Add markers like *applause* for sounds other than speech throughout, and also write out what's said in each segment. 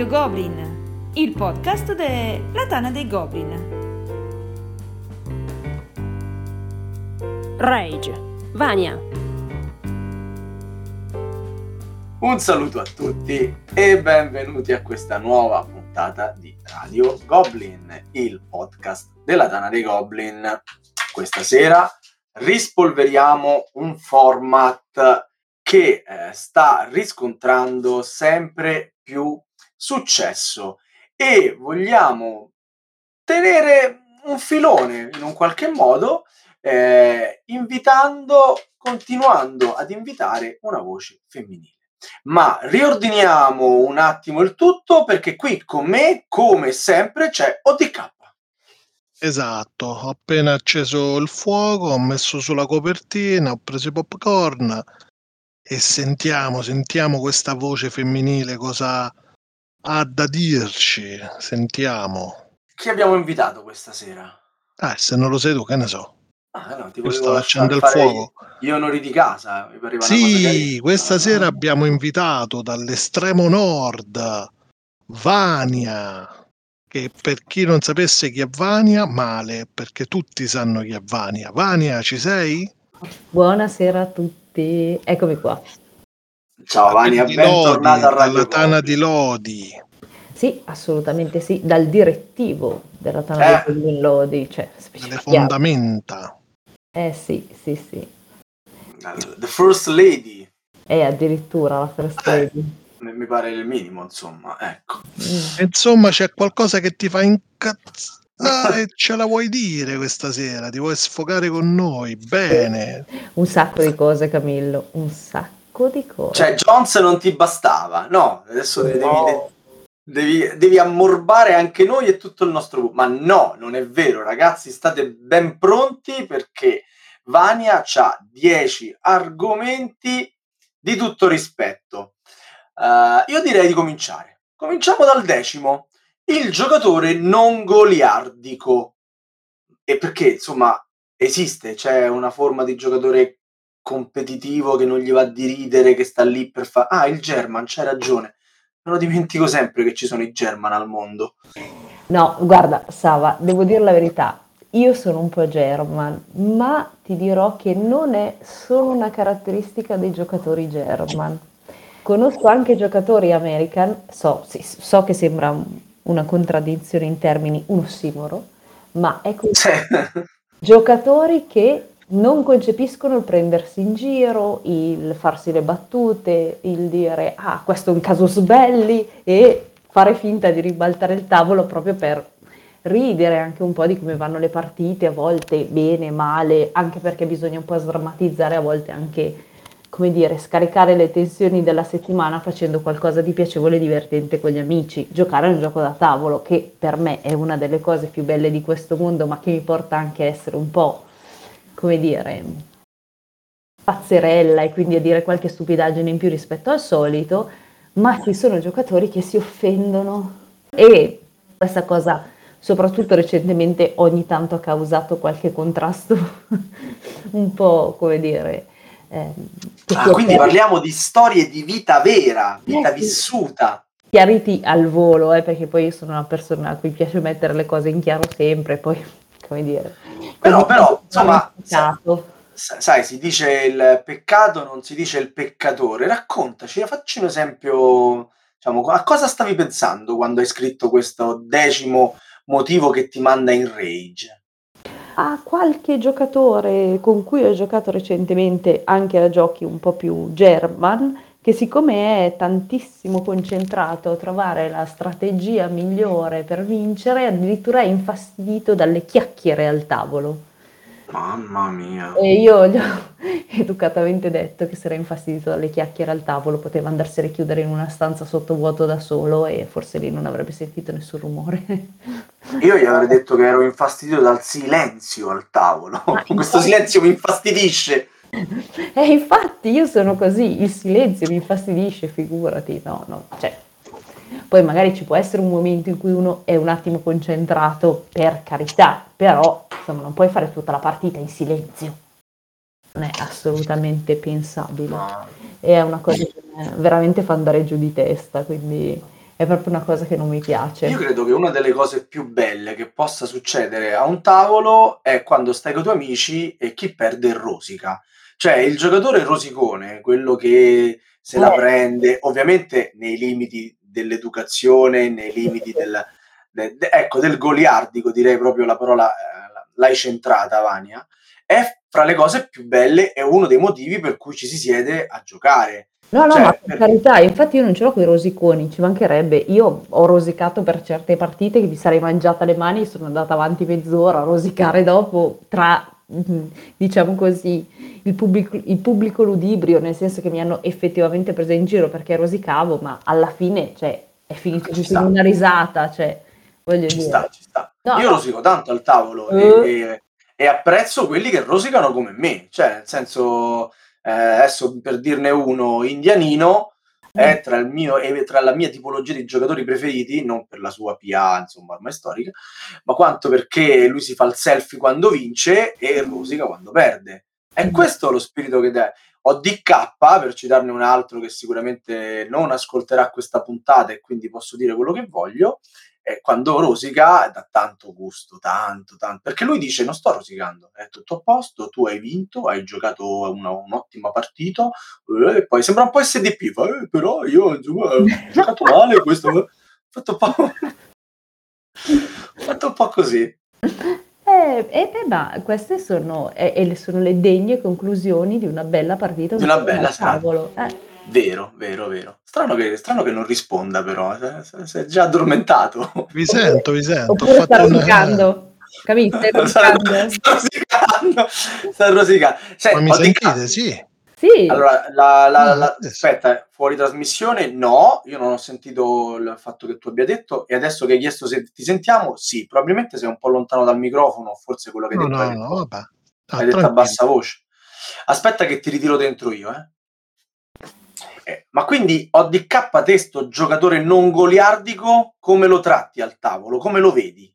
Radio Goblin, il podcast della Tana dei Goblin. Rage, Vania. Un saluto a tutti e benvenuti a questa nuova puntata di Radio Goblin, il podcast della Tana dei Goblin. Questa sera rispolveriamo un format che eh, sta riscontrando sempre più successo e vogliamo tenere un filone in un qualche modo eh, invitando, continuando ad invitare una voce femminile. Ma riordiniamo un attimo il tutto perché qui con me, come sempre, c'è ODK. Esatto, ho appena acceso il fuoco, ho messo sulla copertina, ho preso i popcorn e sentiamo, sentiamo questa voce femminile cosa ha da dirci. Sentiamo. Chi abbiamo invitato questa sera? Eh, se non lo sei tu, che ne so. Ah, no, ti Io sto facendo il fuoco. Gli onori di casa. Sì, questa sera abbiamo invitato dall'estremo nord Vania, che per chi non sapesse chi è Vania, male, perché tutti sanno chi è Vania. Vania, ci sei? Buonasera a tutti, eccomi qua. Ciao Vania, Di bentornata a Lodi, Radio dalla Tana di Lodi. Sì, assolutamente sì, dal direttivo della Tana Eh. di Lodi, cioè Dalle specifichiamo. fondamenta. Eh sì, sì, sì, The First Lady, e addirittura la first Eh. lady. mi mi pare il minimo, insomma, ecco. Mm. Insomma, c'è qualcosa che ti fa incazzare e ce la vuoi dire questa sera? Ti vuoi sfogare con noi? Bene. Un sacco di cose, Camillo, un sacco di cose. Cioè, Jones non ti bastava, no? Adesso devi, No. devi, devi ammorbare anche noi e tutto il nostro... Ma no, non è vero, ragazzi, state ben pronti perché Vania ha 10 argomenti di tutto rispetto. Eh, io direi di cominciare. Cominciamo dal decimo. Il giocatore non goliardico. E perché, insomma, esiste, c'è una forma di giocatore competitivo che non gli va di ridere, che sta lì per fare... Ah, il German, c'hai ragione. Me lo dimentico sempre che ci sono i German al mondo. No, guarda, Sava, devo dire la verità. Io sono un po' German, ma ti dirò che non è solo una caratteristica dei giocatori German. Conosco anche giocatori American, so, sì, so che sembra un- una contraddizione in termini, un ossimoro, ma è così. *laughs* Giocatori che non concepiscono il prendersi in giro, il farsi le battute, il dire ah, questo è un casus belli e fare finta di ribaltare il tavolo proprio per ridere anche un po' di come vanno le partite, a volte bene, male, anche perché bisogna un po' sdrammatizzare, a volte anche, come dire, scaricare le tensioni della settimana facendo qualcosa di piacevole e divertente con gli amici. Giocare a un gioco da tavolo, che per me è una delle cose più belle di questo mondo, ma che mi porta anche a essere un po', come dire, pazzerella e quindi a dire qualche stupidaggine in più rispetto al solito, ma ci sono giocatori che si offendono. E questa cosa soprattutto recentemente ogni tanto ha causato qualche contrasto *laughs* un po' come dire che ah, quindi parliamo di storie di vita vera, vita Eh, vissuta. chiariti al volo eh, perché poi io sono una persona a cui piace mettere le cose in chiaro sempre poi come dire Però- però, insomma, Sai, si dice il peccato, non si dice il peccatore. Raccontaci, facci un esempio, diciamo, a cosa stavi pensando quando hai scritto questo decimo motivo che ti manda in rage? a qualche giocatore con cui ho giocato recentemente anche a giochi un po' più German, che siccome è tantissimo concentrato a trovare la strategia migliore per vincere, addirittura è infastidito dalle chiacchiere al tavolo. Mamma mia. E io gli ho *laughs* educatamente detto che se era infastidito dalle chiacchiere al tavolo poteva andarsene a chiudere in una stanza sottovuoto da solo e forse lì non avrebbe sentito nessun rumore. *laughs* Io gli avrei detto che ero infastidito dal silenzio al tavolo. Ma *laughs* Questo infatti- silenzio mi infastidisce. *laughs* E infatti io sono così, il silenzio mi infastidisce, figurati, no, no, cioè, poi magari ci può essere un momento in cui uno è un attimo concentrato, per carità, però insomma non puoi fare tutta la partita in silenzio, non è assolutamente pensabile, è una cosa che veramente fa andare giù di testa, quindi è proprio una cosa che non mi piace. Io credo che una delle cose più belle che possa succedere a un tavolo è quando stai con i tuoi amici e chi perde rosica. Cioè il giocatore rosicone, quello che se la Eh. prende, ovviamente nei limiti dell'educazione, nei limiti del, de- de- ecco, del goliardico, direi proprio la parola, eh, l'hai centrata, Vania, è fra le cose più belle e uno dei motivi per cui ci si siede a giocare. No, no, Cioè, ma per carità, infatti io non ce l'ho con i rosiconi, ci mancherebbe. Io ho rosicato per certe partite che mi sarei mangiata le mani, sono andata avanti mezz'ora a rosicare dopo tra, diciamo così, il pubblico, il pubblico ludibrio, nel senso che mi hanno effettivamente preso in giro perché rosicavo, ma alla fine, cioè, è finito Ci sta. una risata, cioè, voglio Ci dire. sta, ci sta. No, Io no. rosico tanto al tavolo Eh. e, e- e apprezzo quelli che rosicano come me. Cioè, nel senso, eh, adesso per dirne uno, Indianino è tra, il mio, è tra la mia tipologia di giocatori preferiti, non per la sua PA, insomma, ormai storica, ma quanto perché lui si fa il selfie quando vince e rosica quando perde. È Mm. questo lo spirito che dà. Ho DK, per citarne un altro che sicuramente non ascolterà questa puntata e quindi posso dire quello che voglio, e quando rosica dà tanto gusto, tanto, tanto, perché lui dice non sto rosicando, è tutto a posto, tu hai vinto, hai giocato una- un'ottima partita, eh, e poi sembra un po' SDP, fa, "Eh, però io ho *laughs* giocato male, questo, ho fatto un po', *laughs* fatto un po' così. Eh, eh, beh, ma queste sono, eh, le- sono le degne conclusioni di una bella partita Di una bella tavolo. Eh, Vero, vero, vero. Strano che, strano che non risponda però, si- è già addormentato. Vi sento, vi sento. Oppure sta rosicando. Capito? Sta rosicando? sta rosicando, sta rosicando. Cioè, Ma mi sentite? Sì. Sì. Allora, la, la- Ah, la- aspetta, fuori trasmissione no, io non ho sentito il fatto che tu abbia detto e adesso che hai chiesto se ti sentiamo, sì, probabilmente sei un po' lontano dal microfono, forse quello che hai No, detto no, hai no, detto, vabbè. Ah, hai detto a bassa voce. Aspetta che ti ritiro dentro io, eh. Eh, ma quindi ODK testo giocatore non goliardico, come lo tratti al tavolo? Come lo vedi?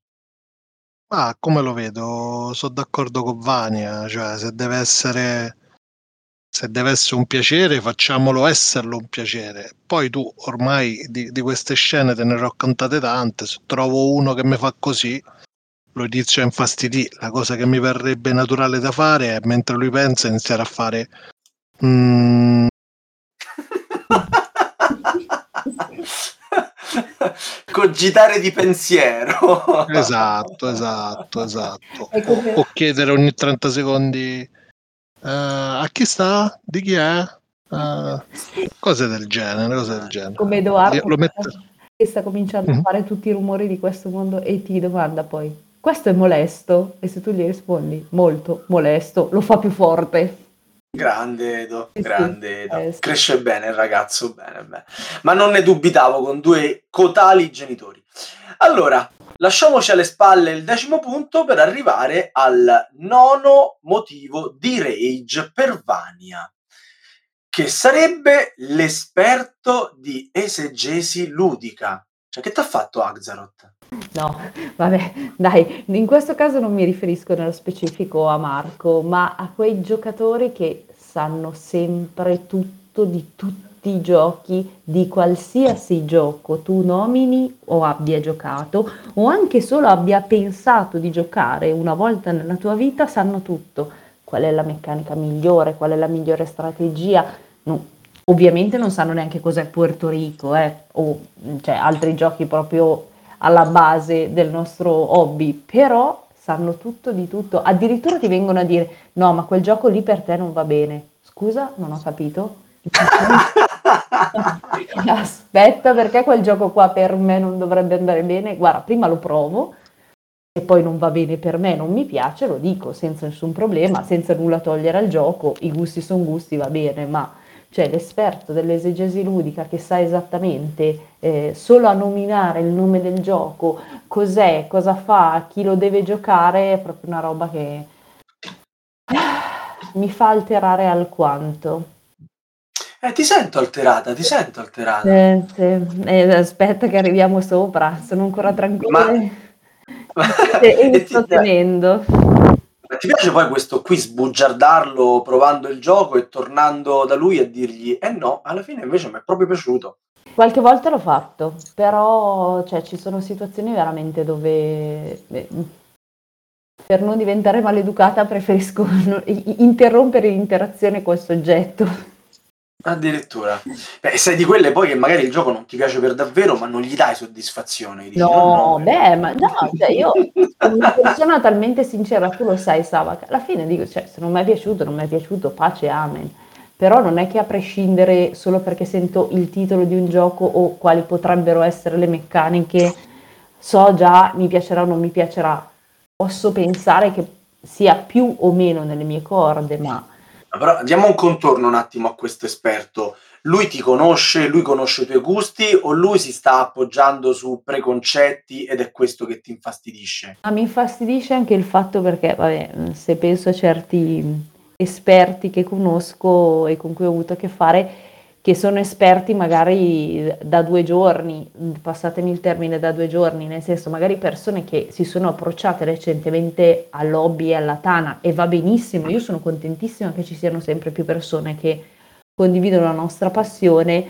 Ah, come lo vedo? Sono d'accordo con Vania, cioè se deve essere se deve essere un piacere, facciamolo esserlo un piacere. Poi tu ormai di, di queste scene te ne raccontate tante, se trovo uno che mi fa così, lo inizio a infastidire. La cosa che mi verrebbe naturale da fare è mentre lui pensa iniziare a fare mm, *laughs* Cogitare di pensiero. esatto, esatto, esatto. Come- O chiedere ogni 30 secondi "Eh, a chi sta? Di chi è? Eh, cose del genere, cose del genere. come Edoardo Io lo metto- che sta cominciando Mhm. a fare tutti i rumori di questo mondo e ti domanda poi questo è molesto? E se tu gli rispondi molto molesto, lo fa più forte. Grande Edo, sì. grande Edo. Eh, sì. Cresce bene il ragazzo, bene, bene. Ma non ne dubitavo con due cotali genitori. Allora, lasciamoci alle spalle il decimo punto per arrivare al nono motivo di rage per Vania, che sarebbe l'esperto di esegesi ludica. Cioè, che t'ha fatto Axaroth? No, vabbè, dai, in questo caso non mi riferisco nello specifico a Marco, ma a quei giocatori che sanno sempre tutto di tutti i giochi, di qualsiasi gioco tu nomini o abbia giocato o anche solo abbia pensato di giocare una volta nella tua vita, sanno tutto. Qual è la meccanica migliore, qual è la migliore strategia? No, ovviamente non sanno neanche cos'è Puerto Rico, eh, o cioè, altri giochi proprio alla base del nostro hobby, però sanno tutto di tutto. Addirittura ti vengono a dire: no, ma quel gioco lì per te non va bene. Scusa, non ho capito. *laughs* Aspetta, perché quel gioco qua per me non dovrebbe andare bene? Guarda, prima lo provo e poi non va bene per me, non mi piace, lo dico senza nessun problema, senza nulla togliere al gioco. I gusti sono gusti, va bene, ma cioè l'esperto dell'esegesi ludica che sa esattamente eh, solo a nominare il nome del gioco, cos'è, cosa fa, chi lo deve giocare, è proprio una roba che *sighs* mi fa alterare alquanto. Eh, ti sento alterata, ti sento alterata. Eh, sì, eh, aspetta che arriviamo sopra, sono ancora tranquilla Ma- *laughs* e mi *laughs* sto tenendo. Ti piace poi questo qui sbugiardarlo provando il gioco e tornando da lui a dirgli eh no, alla fine invece mi è proprio piaciuto. Qualche volta l'ho fatto, però cioè, ci sono situazioni veramente dove eh, per non diventare maleducata preferisco *laughs* interrompere l'interazione col soggetto. Addirittura. Beh, sei di quelle poi che magari il gioco non ti piace per davvero, ma non gli dai soddisfazione. Dici, No, beh, ma no, cioè io *laughs* sono una persona talmente sincera, tu lo sai, Sava, alla fine dico, cioè, se non mi è piaciuto, non mi è piaciuto, pace, amen. Però non è che a prescindere solo perché sento il titolo di un gioco o quali potrebbero essere le meccaniche, so già mi piacerà o non mi piacerà. Posso pensare che sia più o meno nelle mie corde, ma Però diamo un contorno un attimo a questo esperto. Lui ti conosce, lui conosce i tuoi gusti o lui si sta appoggiando su preconcetti ed è questo che ti infastidisce? Ma mi infastidisce anche il fatto perché, vabbè, se penso a certi esperti che conosco e con cui ho avuto a che fare, che sono esperti magari da due giorni, passatemi il termine da due giorni, nel senso magari persone che si sono approcciate recentemente all'hobby e alla Tana e va benissimo, io sono contentissima che ci siano sempre più persone che condividono la nostra passione,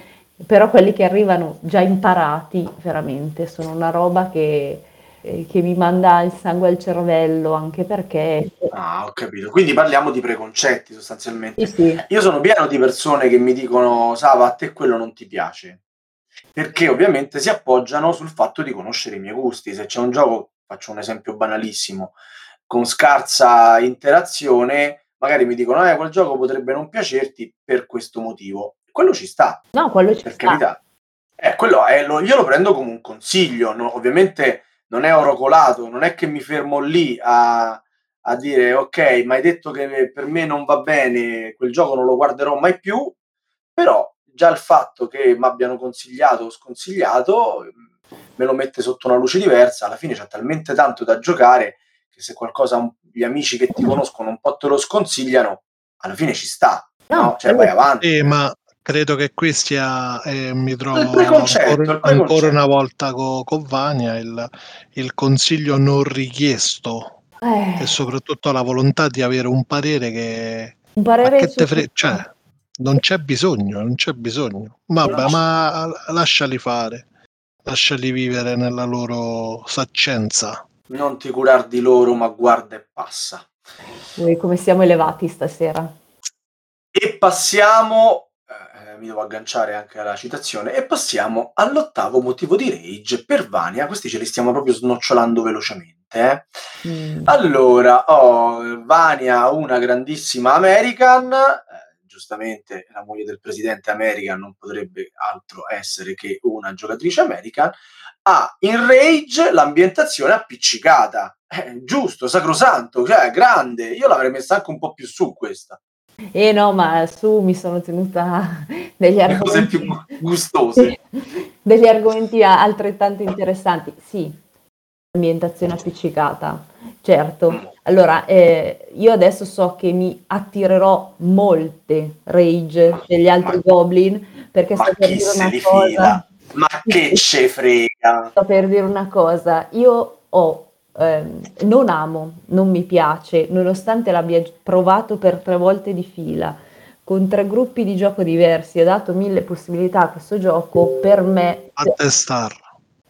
però quelli che arrivano già imparati veramente sono una roba che, che mi manda il sangue al cervello, anche perché... Ah, ho capito. Quindi parliamo di preconcetti sostanzialmente. Sì, sì. Io sono pieno di persone che mi dicono, Sava, a te quello non ti piace. Perché ovviamente si appoggiano sul fatto di conoscere i miei gusti. Se c'è un gioco, faccio un esempio banalissimo, con scarsa interazione, magari mi dicono, eh, quel gioco potrebbe non piacerti per questo motivo. Quello ci sta, No, quello ci per sta. carità. Eh, quello è, lo- io lo prendo come un consiglio, no? ovviamente non è oro colato, non è che mi fermo lì a, a dire ok, mi hai detto che per me non va bene, quel gioco non lo guarderò mai più, però già il fatto che mi abbiano consigliato o sconsigliato mm, me lo mette sotto una luce diversa, alla fine c'è talmente tanto da giocare che se qualcosa gli amici che ti conoscono un po' te lo sconsigliano, alla fine ci sta, No, no? Cioè vai avanti. Eh, ma credo che qui sia, eh, mi trovo Il preconcetto, ancora, il preconcetto. ancora una volta co- con Vania, il, il consiglio non richiesto Eh, e soprattutto la volontà di avere un parere che... un parere che te fre- cioè, non c'è bisogno, non c'è bisogno. Vabbè, No. ma lasciali fare, lasciali vivere nella loro saccenza. Non ti curar di loro, ma guarda e passa. Ui, come siamo elevati stasera. E passiamo, eh, mi devo agganciare anche alla citazione, e passiamo all'ottavo motivo di rage per Vania. Questi ce li stiamo proprio snocciolando velocemente. eh. Mm. Allora, oh, Vania, una grandissima American, eh, giustamente la moglie del presidente American non potrebbe altro essere che una giocatrice American, ha in Rage l'ambientazione appiccicata. Eh, giusto, sacrosanto, cioè grande. Io l'avrei messa anche un po' più su questa. Eh no, ma su mi sono tenuta *laughs* degli Le cose argomenti, più gu- gustose. *laughs* degli argomenti altrettanto interessanti. Sì, ambientazione appiccicata, certo. Allora, eh, io adesso so che mi attirerò molte rage degli altri Ma- goblin perché sto per dire una cosa. fila? Ma che ce frega? Sto per dire una cosa, io ho, ehm, non amo, non mi piace, nonostante l'abbia provato per tre volte di fila, con tre gruppi di gioco diversi, ho dato mille possibilità a questo gioco, per me... A testar.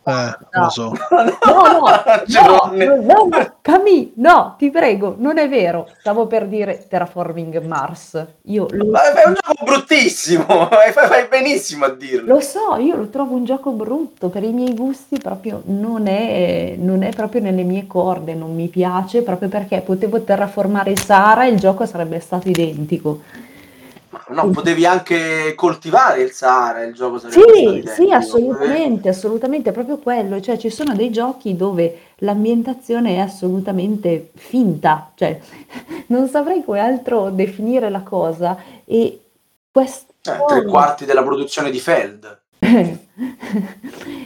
Eh, No. lo so. No, no, no, *laughs* no, no, Camì, no, ti prego, non è vero. Stavo per dire Terraforming Mars. Io lo, Ma è un gioco bruttissimo, *laughs* fai, benissimo a dirlo. lo so, io lo trovo un gioco brutto, per i miei gusti proprio non è, non è proprio nelle mie corde, non mi piace proprio perché potevo terraformare il Sahara e il gioco sarebbe stato identico. No, potevi anche coltivare il Sahara, il gioco sarebbe Sì, sì, assolutamente, assolutamente, è proprio quello, cioè ci sono dei giochi dove l'ambientazione è assolutamente finta, cioè *laughs* non saprei come altro definire la cosa e questo... Eh, tre quarti della produzione di Feld. *laughs*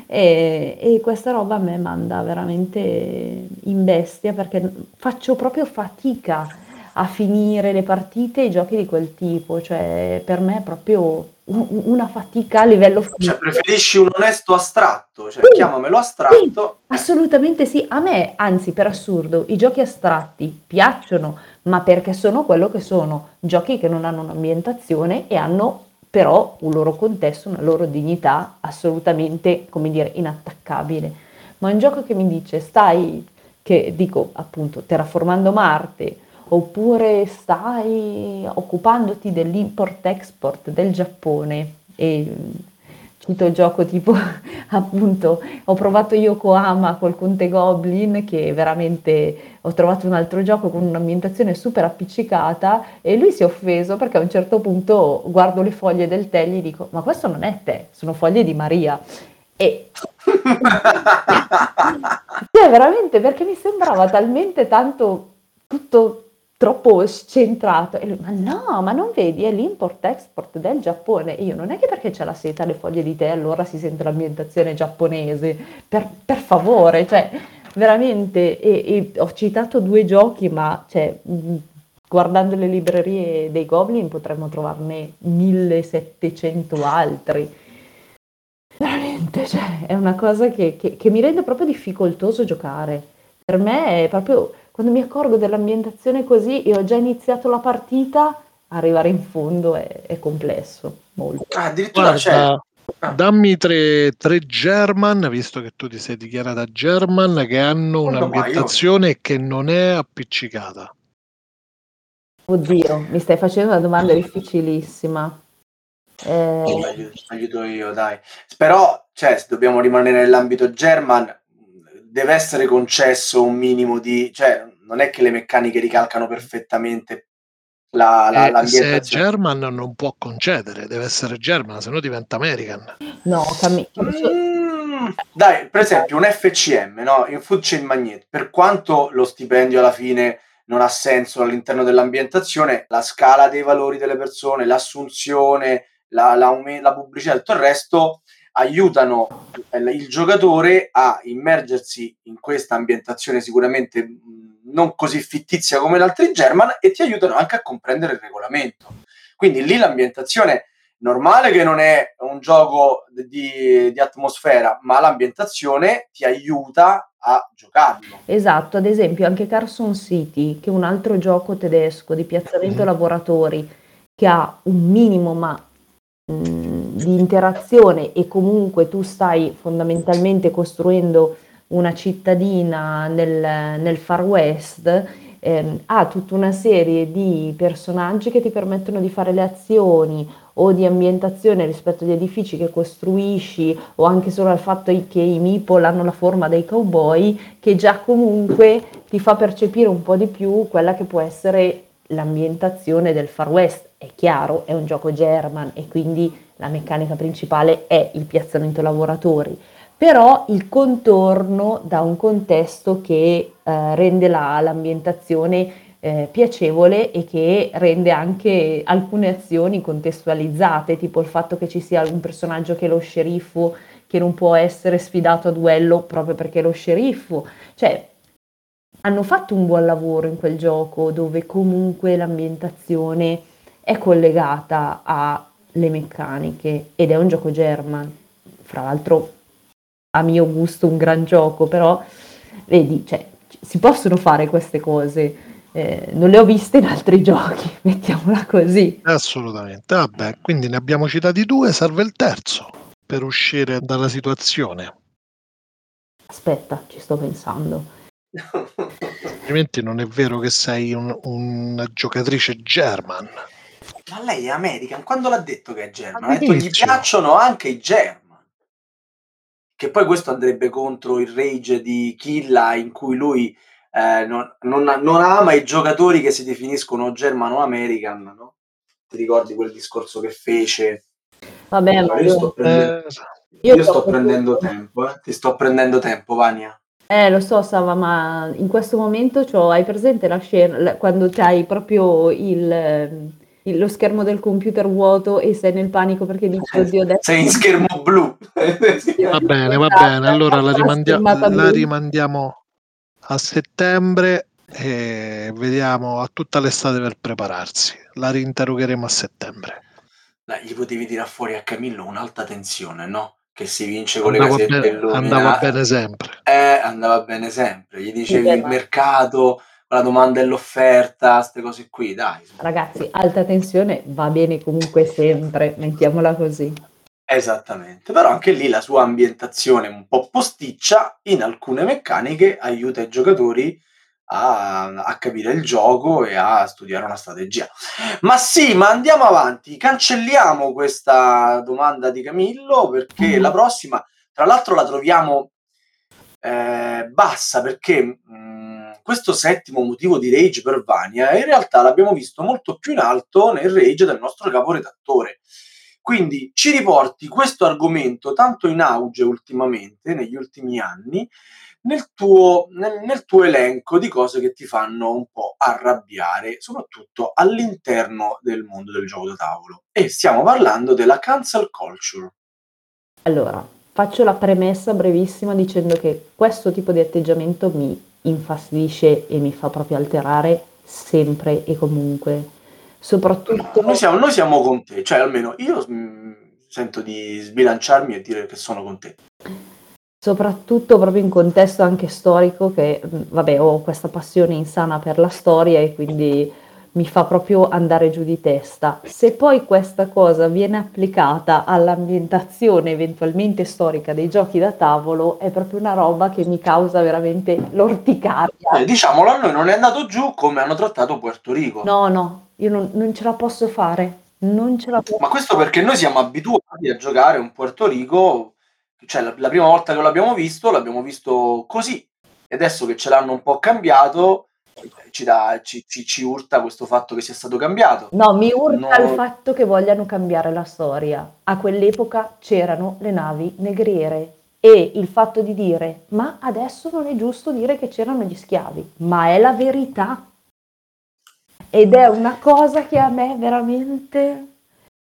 e, e questa roba a me manda veramente in bestia perché faccio proprio fatica a finire le partite e i giochi di quel tipo, cioè per me è proprio un- una fatica a livello Cioè, fisico. preferisci un onesto astratto, cioè Sì, chiamamelo astratto. Assolutamente sì, a me, anzi per assurdo, i giochi astratti piacciono, ma perché sono quello che sono, giochi che non hanno un'ambientazione e hanno però un loro contesto, una loro dignità assolutamente, come dire, inattaccabile. Ma un gioco che mi dice stai, che dico appunto, terraformando Marte, oppure stai occupandoti dell'import-export del Giappone. E cito il gioco tipo *laughs* appunto ho provato Yokohama col Conte Goblin che veramente ho trovato un altro gioco con un'ambientazione super appiccicata e lui si è offeso perché a un certo punto guardo le foglie del tè e gli dico ma questo non è te, sono foglie di Maria. E *laughs* cioè veramente perché mi sembrava talmente tanto tutto troppo centrato. E lui, ma no, ma non vedi, è l'import-export del Giappone. E io, non è che perché c'è la seta alle foglie di tè, allora si sente l'ambientazione giapponese. Per, per favore, cioè, veramente, e, e ho citato due giochi, ma cioè, guardando le librerie dei Goblin potremmo trovarne 1700 altri. Veramente, cioè, è una cosa che, che, che mi rende proprio difficoltoso giocare. Per me è proprio quando mi accorgo dell'ambientazione così e ho già iniziato la partita, arrivare in fondo è, è complesso, molto. Ah, addirittura c'è... Ah. Dammi tre, tre, German, visto che tu ti sei dichiarata German, che hanno un'ambientazione che non è appiccicata. Oddio, mi stai facendo una domanda difficilissima. Eh... Aiuto, aiuto io, dai. Però, cioè, se dobbiamo rimanere nell'ambito German, deve essere concesso un minimo di... Cioè, non è che le meccaniche ricalcano perfettamente la, la, eh, l'ambientazione. Se German non può concedere, deve essere German, se no diventa American. No, Cam- mm, dai, per esempio un FCM, no? in Food Chain Magnet, per quanto lo stipendio alla fine non ha senso all'interno dell'ambientazione, la scala dei valori delle persone, l'assunzione, la, la, la pubblicità e tutto il resto aiutano il giocatore a immergersi in questa ambientazione sicuramente non così fittizia come l'altri German e ti aiutano anche a comprendere il regolamento. Quindi lì l'ambientazione normale che non è un gioco di, di, atmosfera, ma l'ambientazione ti aiuta a giocarlo. Esatto, ad esempio anche Carson City, che è un altro gioco tedesco di piazzamento mm. lavoratori, che ha un minimo ma di interazione e comunque tu stai fondamentalmente costruendo una cittadina nel, nel Far West, eh, ha tutta una serie di personaggi che ti permettono di fare le azioni o di ambientazione rispetto agli edifici che costruisci o anche solo al fatto che i meeple hanno la forma dei cowboy che già comunque ti fa percepire un po' di più quella che può essere l'ambientazione del Far West. È chiaro, è un gioco German e quindi la meccanica principale è il piazzamento lavoratori, però il contorno dà un contesto che eh, rende la, l'ambientazione eh, piacevole e che rende anche alcune azioni contestualizzate, tipo il fatto che ci sia un personaggio che è lo sceriffo che non può essere sfidato a duello proprio perché è lo sceriffo. Cioè, hanno fatto un buon lavoro in quel gioco dove comunque l'ambientazione è collegata alle meccaniche ed è un gioco German. Fra l'altro, a mio gusto, un gran gioco, però vedi, cioè, si possono fare queste cose. Eh, non le ho viste in altri *laughs* giochi, mettiamola così. Assolutamente. Vabbè, quindi ne abbiamo citati due, serve il terzo per uscire dalla situazione. Aspetta, ci sto pensando. *laughs* Altrimenti non è vero che sei un, una giocatrice German. Ma lei è American, quando l'ha detto che è German? Ha detto gli piacciono anche i German. Che poi questo andrebbe contro il rage di Killa in cui lui eh, non, non, non, ama i giocatori che si definiscono German o American, no? Ti ricordi quel discorso che fece? Vabbè, allora, io sto prendendo, eh, io io sto prendendo tempo, eh? ti sto prendendo tempo, Vania. Eh, lo so, Sava, ma in questo momento c'ho, hai presente la scena quando c'hai proprio il, il- lo schermo del computer vuoto e sei nel panico perché dici, oddio, adesso Sei in schermo *laughs* blu. Va bene, va bene, allora la, rimandia- la rimandiamo a settembre e vediamo a tutta l'estate per prepararsi. La rinterrogheremo a settembre. Dai, gli potevi tirare fuori a Camillo un'alta tensione, no? Che si vince con andava le casette bene, illuminate. Andava bene sempre. Eh, andava bene sempre. Gli dicevi il mercato la domanda e l'offerta, queste cose qui, dai. Ragazzi, alta tensione va bene comunque sempre, mettiamola così. Esattamente, però anche lì la sua ambientazione un po' posticcia in alcune meccaniche aiuta i giocatori a, a, capire il gioco e a studiare una strategia. Ma sì, ma andiamo avanti, cancelliamo questa domanda di Camillo perché mm. la prossima, tra l'altro, la troviamo eh, bassa perché mh, mm, questo settimo motivo di rage per Vania in realtà l'abbiamo visto molto più in alto nel rage del nostro caporedattore. Quindi ci riporti questo argomento tanto in auge ultimamente, negli ultimi anni, nel tuo, nel, nel tuo elenco di cose che ti fanno un po' arrabbiare, soprattutto all'interno del mondo del gioco da tavolo. E stiamo parlando della cancel culture. Allora, faccio la premessa brevissima dicendo che questo tipo di atteggiamento mi infastidisce e mi fa proprio alterare sempre e comunque. Soprattutto... Noi siamo, noi siamo con te, cioè almeno io mh, mm, sento di sbilanciarmi e dire che sono con te soprattutto proprio in contesto anche storico che, vabbè, ho questa passione insana per la storia e quindi mi fa proprio andare giù di testa. Se poi questa cosa viene applicata all'ambientazione eventualmente storica dei giochi da tavolo, è proprio una roba che mi causa veramente l'orticaria. Eh, diciamolo a noi, non è andato giù come hanno trattato Puerto Rico. No, no, io non, non ce la posso fare. Non ce la posso Ma questo perché noi siamo abituati a giocare un Puerto Rico cioè la, la prima volta che l'abbiamo visto, l'abbiamo visto così. E adesso che ce l'hanno un po' cambiato, ci, dà, ci, ci, ci, urta questo fatto che sia stato cambiato. No, mi urta no. il fatto che vogliano cambiare la storia. A quell'epoca c'erano le navi negriere e il fatto di dire ma adesso non è giusto dire che c'erano gli schiavi, ma è la verità. Ed è una cosa che a me veramente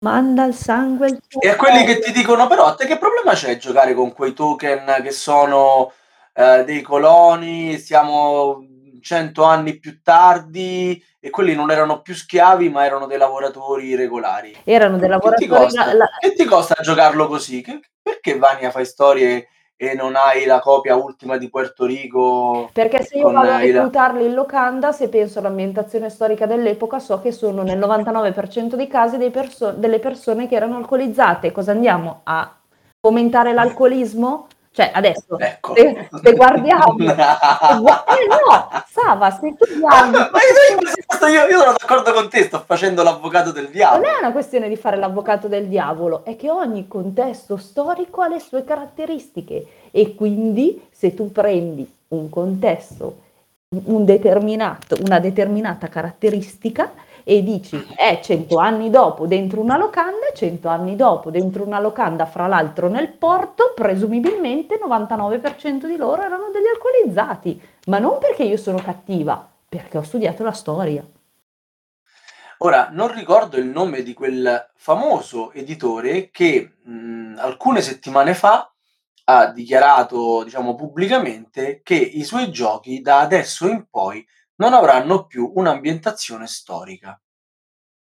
Manda il sangue E a quelli che ti dicono: "Però a te che problema c'è giocare con quei token che sono, ehm, dei coloni, siamo 100 anni più tardi e quelli non erano più schiavi, ma erano dei lavoratori regolari". Erano dei Che ti lavoratori costa la che ti costa giocarlo così? Che perché Vania fai storie e non hai la copia ultima di Puerto Rico. Perché se io vado a reclutarli in locanda, se penso all'ambientazione storica dell'epoca, so che sono nel 99% dei casi dei perso- delle persone che erano alcolizzate. Cosa andiamo a fomentare l'alcolismo? Cioè, adesso, ecco. se, se, guardiamo... *laughs* se gua- eh no, Sava, se tu guardi... Ma io, io, sono d'accordo con te, sto facendo l'avvocato del diavolo. Non è una questione di fare l'avvocato del diavolo, è che ogni contesto storico ha le sue caratteristiche e quindi se tu prendi un contesto, un determinato, una determinata caratteristica, e dici eh, 100 anni dopo dentro una locanda, 100 anni dopo dentro una locanda, fra l'altro nel porto, presumibilmente 99% di loro erano degli alcolizzati, ma non perché io sono cattiva, perché ho studiato la storia. Ora, non ricordo il nome di quel famoso editore che mh, alcune settimane fa ha dichiarato, diciamo, pubblicamente che i suoi giochi da adesso in poi non avranno più un'ambientazione storica.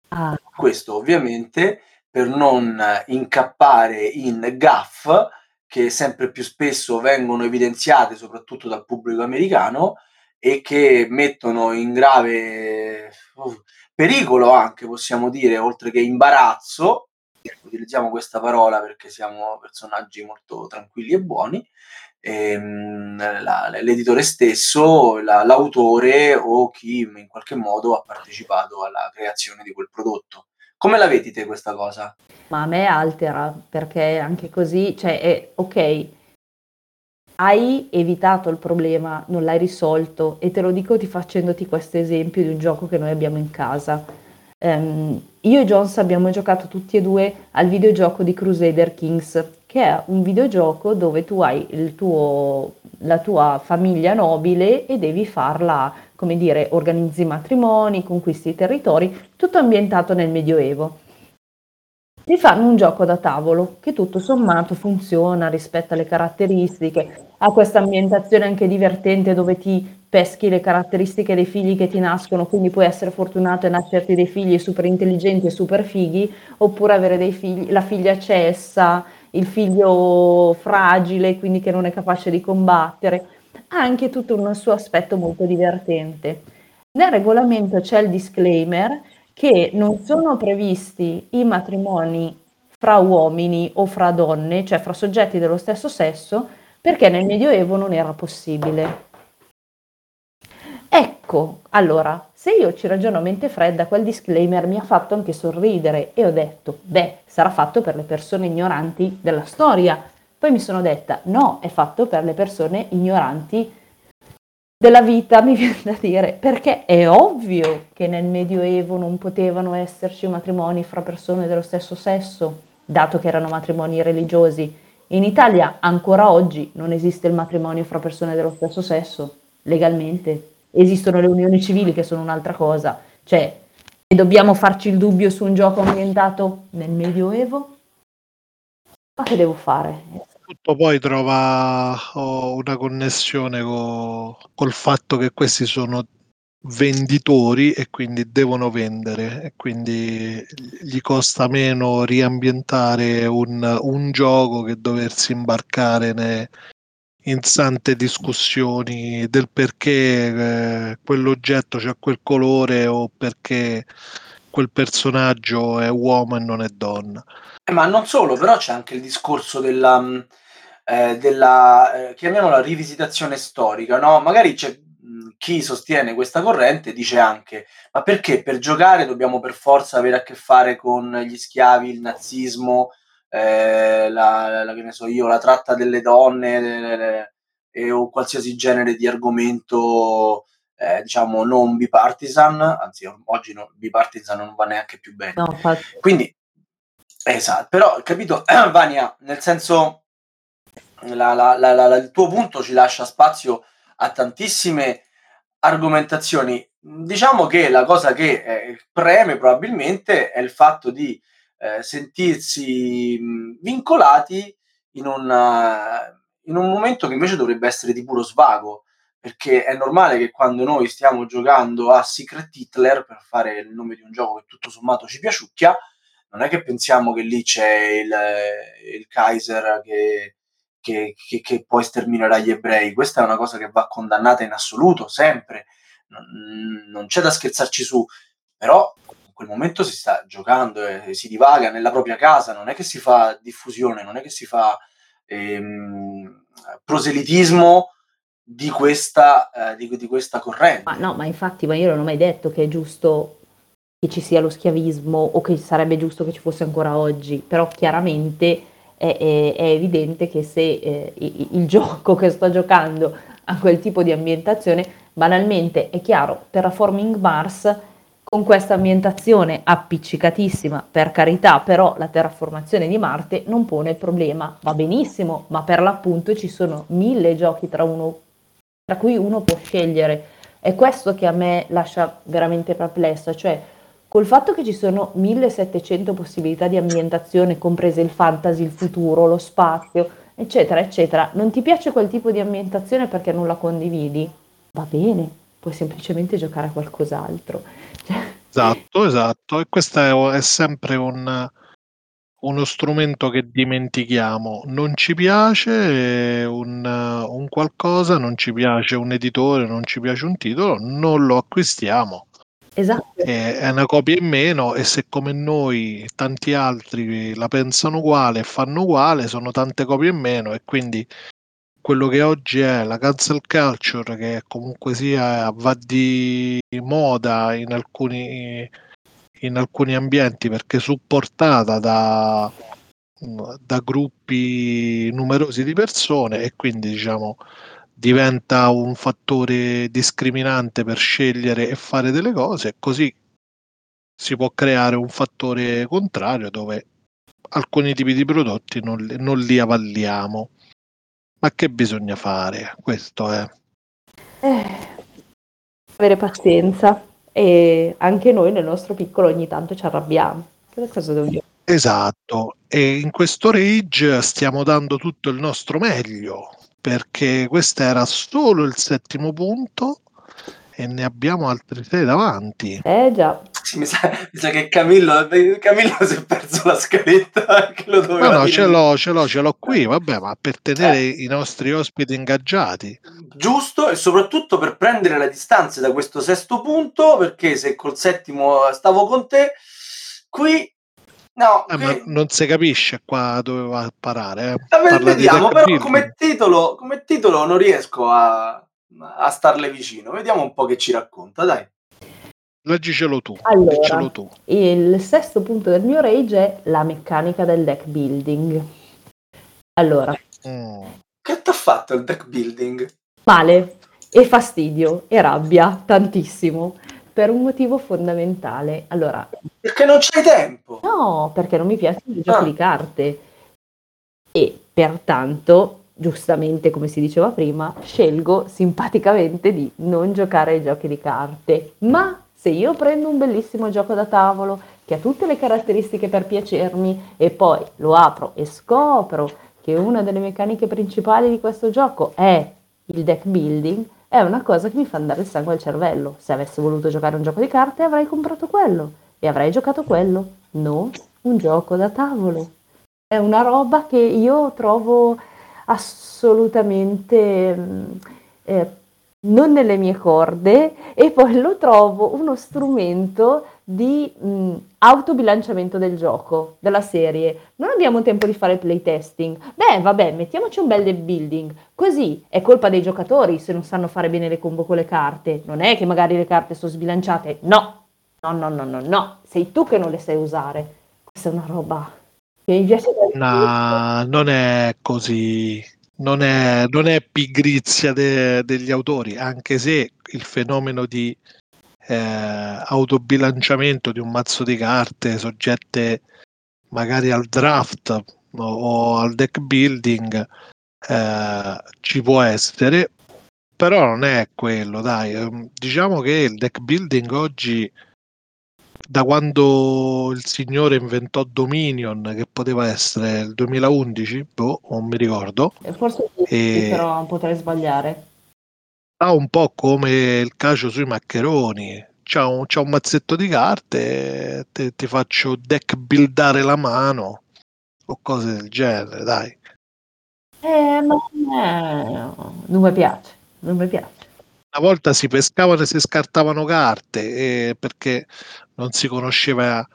Ah. Questo ovviamente per non incappare in gaff che sempre più spesso vengono evidenziate soprattutto dal pubblico americano e che mettono in grave uh, pericolo anche possiamo dire oltre che imbarazzo utilizziamo questa parola perché siamo personaggi molto tranquilli e buoni ehm, la, l'editore stesso, la, l'autore o chi in qualche modo ha partecipato alla creazione di quel prodotto. Come la vedi te questa cosa? Ma a me altera perché anche così, cioè, è, ok, hai evitato il problema, non l'hai risolto e te lo dico ti facendoti questo esempio di un gioco che noi abbiamo in casa. Um, io e Jones abbiamo giocato tutti e due al videogioco di Crusader Kings che è un videogioco dove tu hai tuo, la tua famiglia nobile e devi farla, come dire, organizzi matrimoni, conquisti i territori, tutto ambientato nel Medioevo. Ti fanno un gioco da tavolo che tutto sommato funziona, rispetta le caratteristiche, ha questa ambientazione anche divertente dove ti peschi le caratteristiche dei figli che ti nascono, quindi puoi essere fortunato e nascerti dei figli super intelligenti e super fighi, oppure avere dei figli, la figlia cessa, il figlio fragile, quindi che non è capace di combattere. ha anche tutto un suo aspetto molto divertente. Nel regolamento c'è il disclaimer che non sono previsti i matrimoni fra uomini o fra donne, cioè fra soggetti dello stesso sesso, perché nel Medioevo non era possibile. Ecco, allora, se io ci ragiono a mente fredda, quel disclaimer mi ha fatto anche sorridere e ho detto, beh, sarà fatto per le persone ignoranti della storia. Poi mi sono detta, no, è fatto per le persone ignoranti della vita, *laughs* mi viene da dire, perché è ovvio che nel Medioevo non potevano esserci matrimoni fra persone dello stesso sesso, dato che erano matrimoni religiosi. In Italia ancora oggi non esiste il matrimonio fra persone dello stesso sesso, legalmente. Esistono le unioni civili che sono un'altra cosa. Cioè, e dobbiamo farci il dubbio su un gioco ambientato nel Medioevo? Ma che devo fare? Tutto poi trova oh, una connessione co- col fatto che questi sono venditori e quindi devono vendere e quindi gli costa meno riambientare un, un gioco che doversi imbarcare ne, in sante discussioni del perché eh, quell'oggetto c'ha quel colore o perché quel personaggio è uomo e non è donna. Eh, ma non solo, però c'è anche il discorso della, mm, eh, della eh, chiamiamola rivisitazione storica, no? Magari c'è chi sostiene questa corrente dice anche ma perché per giocare dobbiamo per forza avere a che fare con gli schiavi, il nazismo, eh, la, la, che ne so io, la tratta delle donne le, le, e, o qualsiasi genere di argomento eh, diciamo non bipartisan, anzi oggi no, bipartisan non va neanche più bene. No, Quindi, esatto, però capito, *clears throat* Vania, nel senso la, la, il tuo punto ci lascia spazio a tantissime argomentazioni. Diciamo che la cosa che eh, preme probabilmente è il fatto di eh, sentirsi mh, vincolati in, una, in un momento che invece dovrebbe essere di puro svago, perché è normale che quando noi stiamo giocando a Secret Hitler, per fare il nome di un gioco che tutto sommato ci piaciucchia, non è che pensiamo che lì c'è il, il Kaiser che che, che, che, poi sterminerà gli ebrei. Questa è una cosa che va condannata in assoluto, sempre. Non, non c'è da scherzarci su, però quel momento si sta giocando e si divaga nella propria casa, non è che si fa diffusione, non è che si fa ehm, proselitismo di questa, eh, di, di questa corrente. Ma no, ma infatti, ma io non ho mai detto che è giusto che ci sia lo schiavismo o che sarebbe giusto che ci fosse ancora oggi, però chiaramente è, è, è evidente che se eh, il *laughs* gioco che sto giocando ha quel tipo di ambientazione, banalmente è chiaro, Terraforming Mars con questa ambientazione appiccicatissima, per carità, però la terraformazione di Marte non pone il problema, va benissimo, ma per l'appunto ci sono mille giochi tra, uno, tra cui uno può scegliere. È questo che a me lascia veramente perplessa, cioè Col fatto che ci sono 1700 possibilità di ambientazione, comprese il fantasy, il futuro, lo spazio, eccetera, eccetera, non ti piace quel tipo di ambientazione perché non la condividi? Va bene, puoi semplicemente giocare a qualcos'altro. Esatto, esatto, e questo è, è sempre un, uno strumento che dimentichiamo. Non ci piace un, un, qualcosa, non ci piace un editore, non ci piace un titolo, non lo acquistiamo. Esatto. È una copia in meno e se come noi tanti altri la pensano uguale e fanno uguale, sono tante copie in meno e quindi quello che oggi è la cancel culture, che comunque sia va di moda in alcuni, in alcuni ambienti perché supportata da, da gruppi numerosi di persone e quindi diciamo diventa un fattore discriminante per scegliere e fare delle cose, così si può creare un fattore contrario dove alcuni tipi di prodotti non, non li avalliamo. Ma che bisogna fare? Questo è. Eh, avere pazienza e anche noi nel nostro piccolo ogni tanto ci arrabbiamo. Che cosa dobbiamo Esatto, e in questo rage stiamo dando tutto il nostro meglio, perché questo era solo il settimo punto e ne abbiamo altri sei davanti. Eh già. Sì, mi, sa, mi sa che Camillo, Camillo si è perso la scaletta *laughs* che No, no, dire. ce l'ho, ce l'ho, ce l'ho qui, vabbè, ma per tenere i nostri ospiti ingaggiati. Giusto, e soprattutto per prendere le distanze da questo sesto punto, perché se col settimo stavo con te, qui... No, Eh, ma non si capisce qua dove va a parare. Eh. Vediamo, però come titolo, come titolo non riesco a, a starle vicino. Vediamo un po' che ci racconta, dai. Leggicelo tu, Allora. leggicelo tu. Il sesto punto del mio rage è la meccanica del deck building. Allora, Mm. Che ti ha fatto il deck building? male e fastidio e rabbia tantissimo per un motivo fondamentale. Allora, Perché non c'hai tempo. no, perché non mi piacciono i giochi Ah. di carte e pertanto, giustamente come si diceva prima, scelgo simpaticamente di non giocare ai giochi di carte. Ma se io prendo un bellissimo gioco da tavolo che ha tutte le caratteristiche per piacermi e poi lo apro e scopro che una delle meccaniche principali di questo gioco è il deck building, è una cosa che mi fa andare il sangue al cervello. Se avessi voluto giocare un gioco di carte avrei comprato quello e avrei giocato quello, non un gioco da tavolo. È una roba che io trovo assolutamente mm, eh, non nelle mie corde e poi lo trovo uno strumento di mm, autobilanciamento del gioco, della serie. Non abbiamo tempo di fare playtesting. Beh, vabbè, mettiamoci un bel deck building. Così è colpa dei giocatori se non sanno fare bene le combo con le carte. Non è che magari le carte sono sbilanciate. No, no, no, no, no, no. Sei tu che non le sai usare. Questa è una roba che mi piace No, non è così. Non è, non è pigrizia de- degli autori, anche se il fenomeno di eh, autobilanciamento di un mazzo di carte soggette magari al draft o, o al deck building eh, ci può essere, però non è quello, dai. Ehm, Diciamo che il deck building oggi da quando il signore inventò Dominion, che poteva essere il 2011, boh, non mi ricordo, Forse sì, E- però potrei sbagliare. ha un po' come il calcio sui maccheroni. C'ha un, c'ha un mazzetto di carte, te- ti faccio deck buildare la mano o cose del genere, dai. Eh, ma eh, non mi piace, non mi piace. Una volta si pescavano e si scartavano carte eh, perché non si conosceva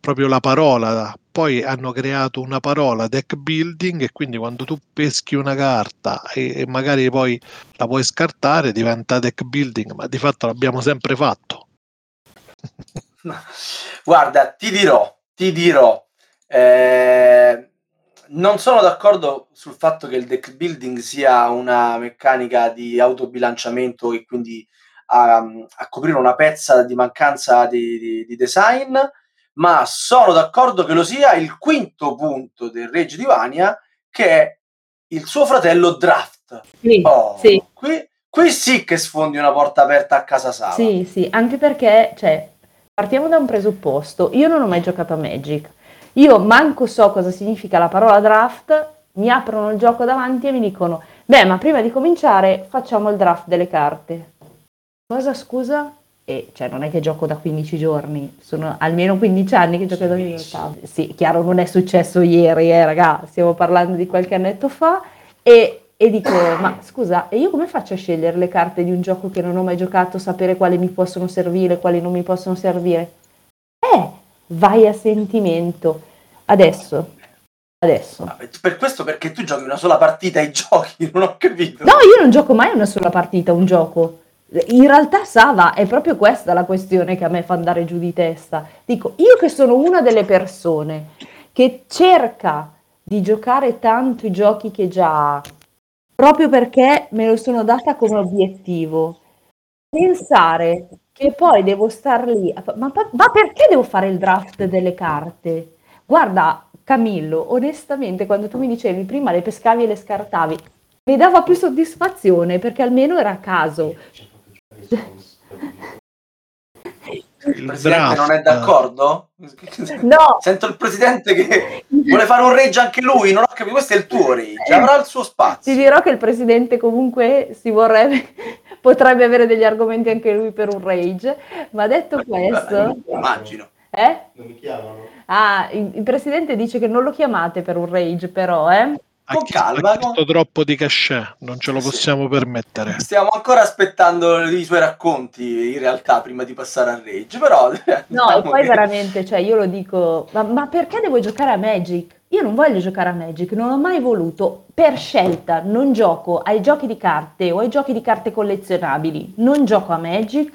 proprio la parola. Poi hanno creato una parola deck building e quindi quando tu peschi una carta e, e magari poi la puoi scartare diventa deck building, ma di fatto l'abbiamo sempre fatto. *laughs* Guarda, ti dirò, ti dirò, eh, non sono d'accordo sul fatto che il deck building sia una meccanica di autobilanciamento e quindi a, a coprire una pezza di mancanza di, di- di design, ma sono d'accordo che lo sia il quinto punto del Rage di Vania, che è il suo fratello Draft. Sì, Oh, sì, Qui, qui sì che sfondi una porta aperta a casa Sava. sì, sì, anche perché, cioè, partiamo da un presupposto. Io non ho mai giocato a Magic. Io manco so cosa significa la parola draft, mi aprono il gioco davanti e mi dicono, beh, ma prima di cominciare facciamo il draft delle carte. Cosa, scusa? E cioè, non è che gioco da 15 giorni, sono almeno 15 anni che gioco da 15 Sì, chiaro, non è successo ieri, eh, raga, stiamo parlando di qualche annetto fa. E, e dico, *coughs* ma scusa, e io come faccio a scegliere le carte di un gioco che non ho mai giocato, sapere quali mi possono servire, quali non mi possono servire? Eh, vai a sentimento. Adesso, adesso. Ma Per questo perché tu giochi una sola partita ai *laughs* giochi, non ho capito. No, io non gioco mai una sola partita, un gioco. In realtà, Sava, è proprio questa la questione che a me fa andare giù di testa. Dico, io che sono una delle persone che cerca di giocare tanto i giochi che già ha, proprio perché me lo sono data come obiettivo. Pensare che poi devo star lì, ma, ma perché devo fare il draft delle carte? Guarda, Camillo, onestamente, quando tu mi dicevi prima le pescavi e le scartavi, mi dava più soddisfazione perché almeno era a caso. Il presidente non è d'accordo? No, Sento il presidente che *laughs* vuole fare un rage anche lui, non ho capito, questo è il tuo rage, avrà il suo ti spazio. dirò che il presidente comunque si vorrebbe, *laughs* potrebbe avere degli argomenti anche lui per un rage, ma detto questo, Immagino. eh? Non mi chiamano? Ah, il, il presidente dice che non lo chiamate per un rage, però, eh? Ha Con chiesto- calma, ha chiesto troppo di cachet, non ce lo Sì. possiamo permettere. Stiamo ancora aspettando i suoi racconti, in realtà, prima di passare al rage, però... *laughs* No, e diciamo poi che- veramente, cioè io lo dico, ma, ma perché devo giocare a Magic? Io non voglio giocare a Magic, non ho mai voluto, per scelta, non gioco ai giochi di carte o ai giochi di carte collezionabili, non gioco a Magic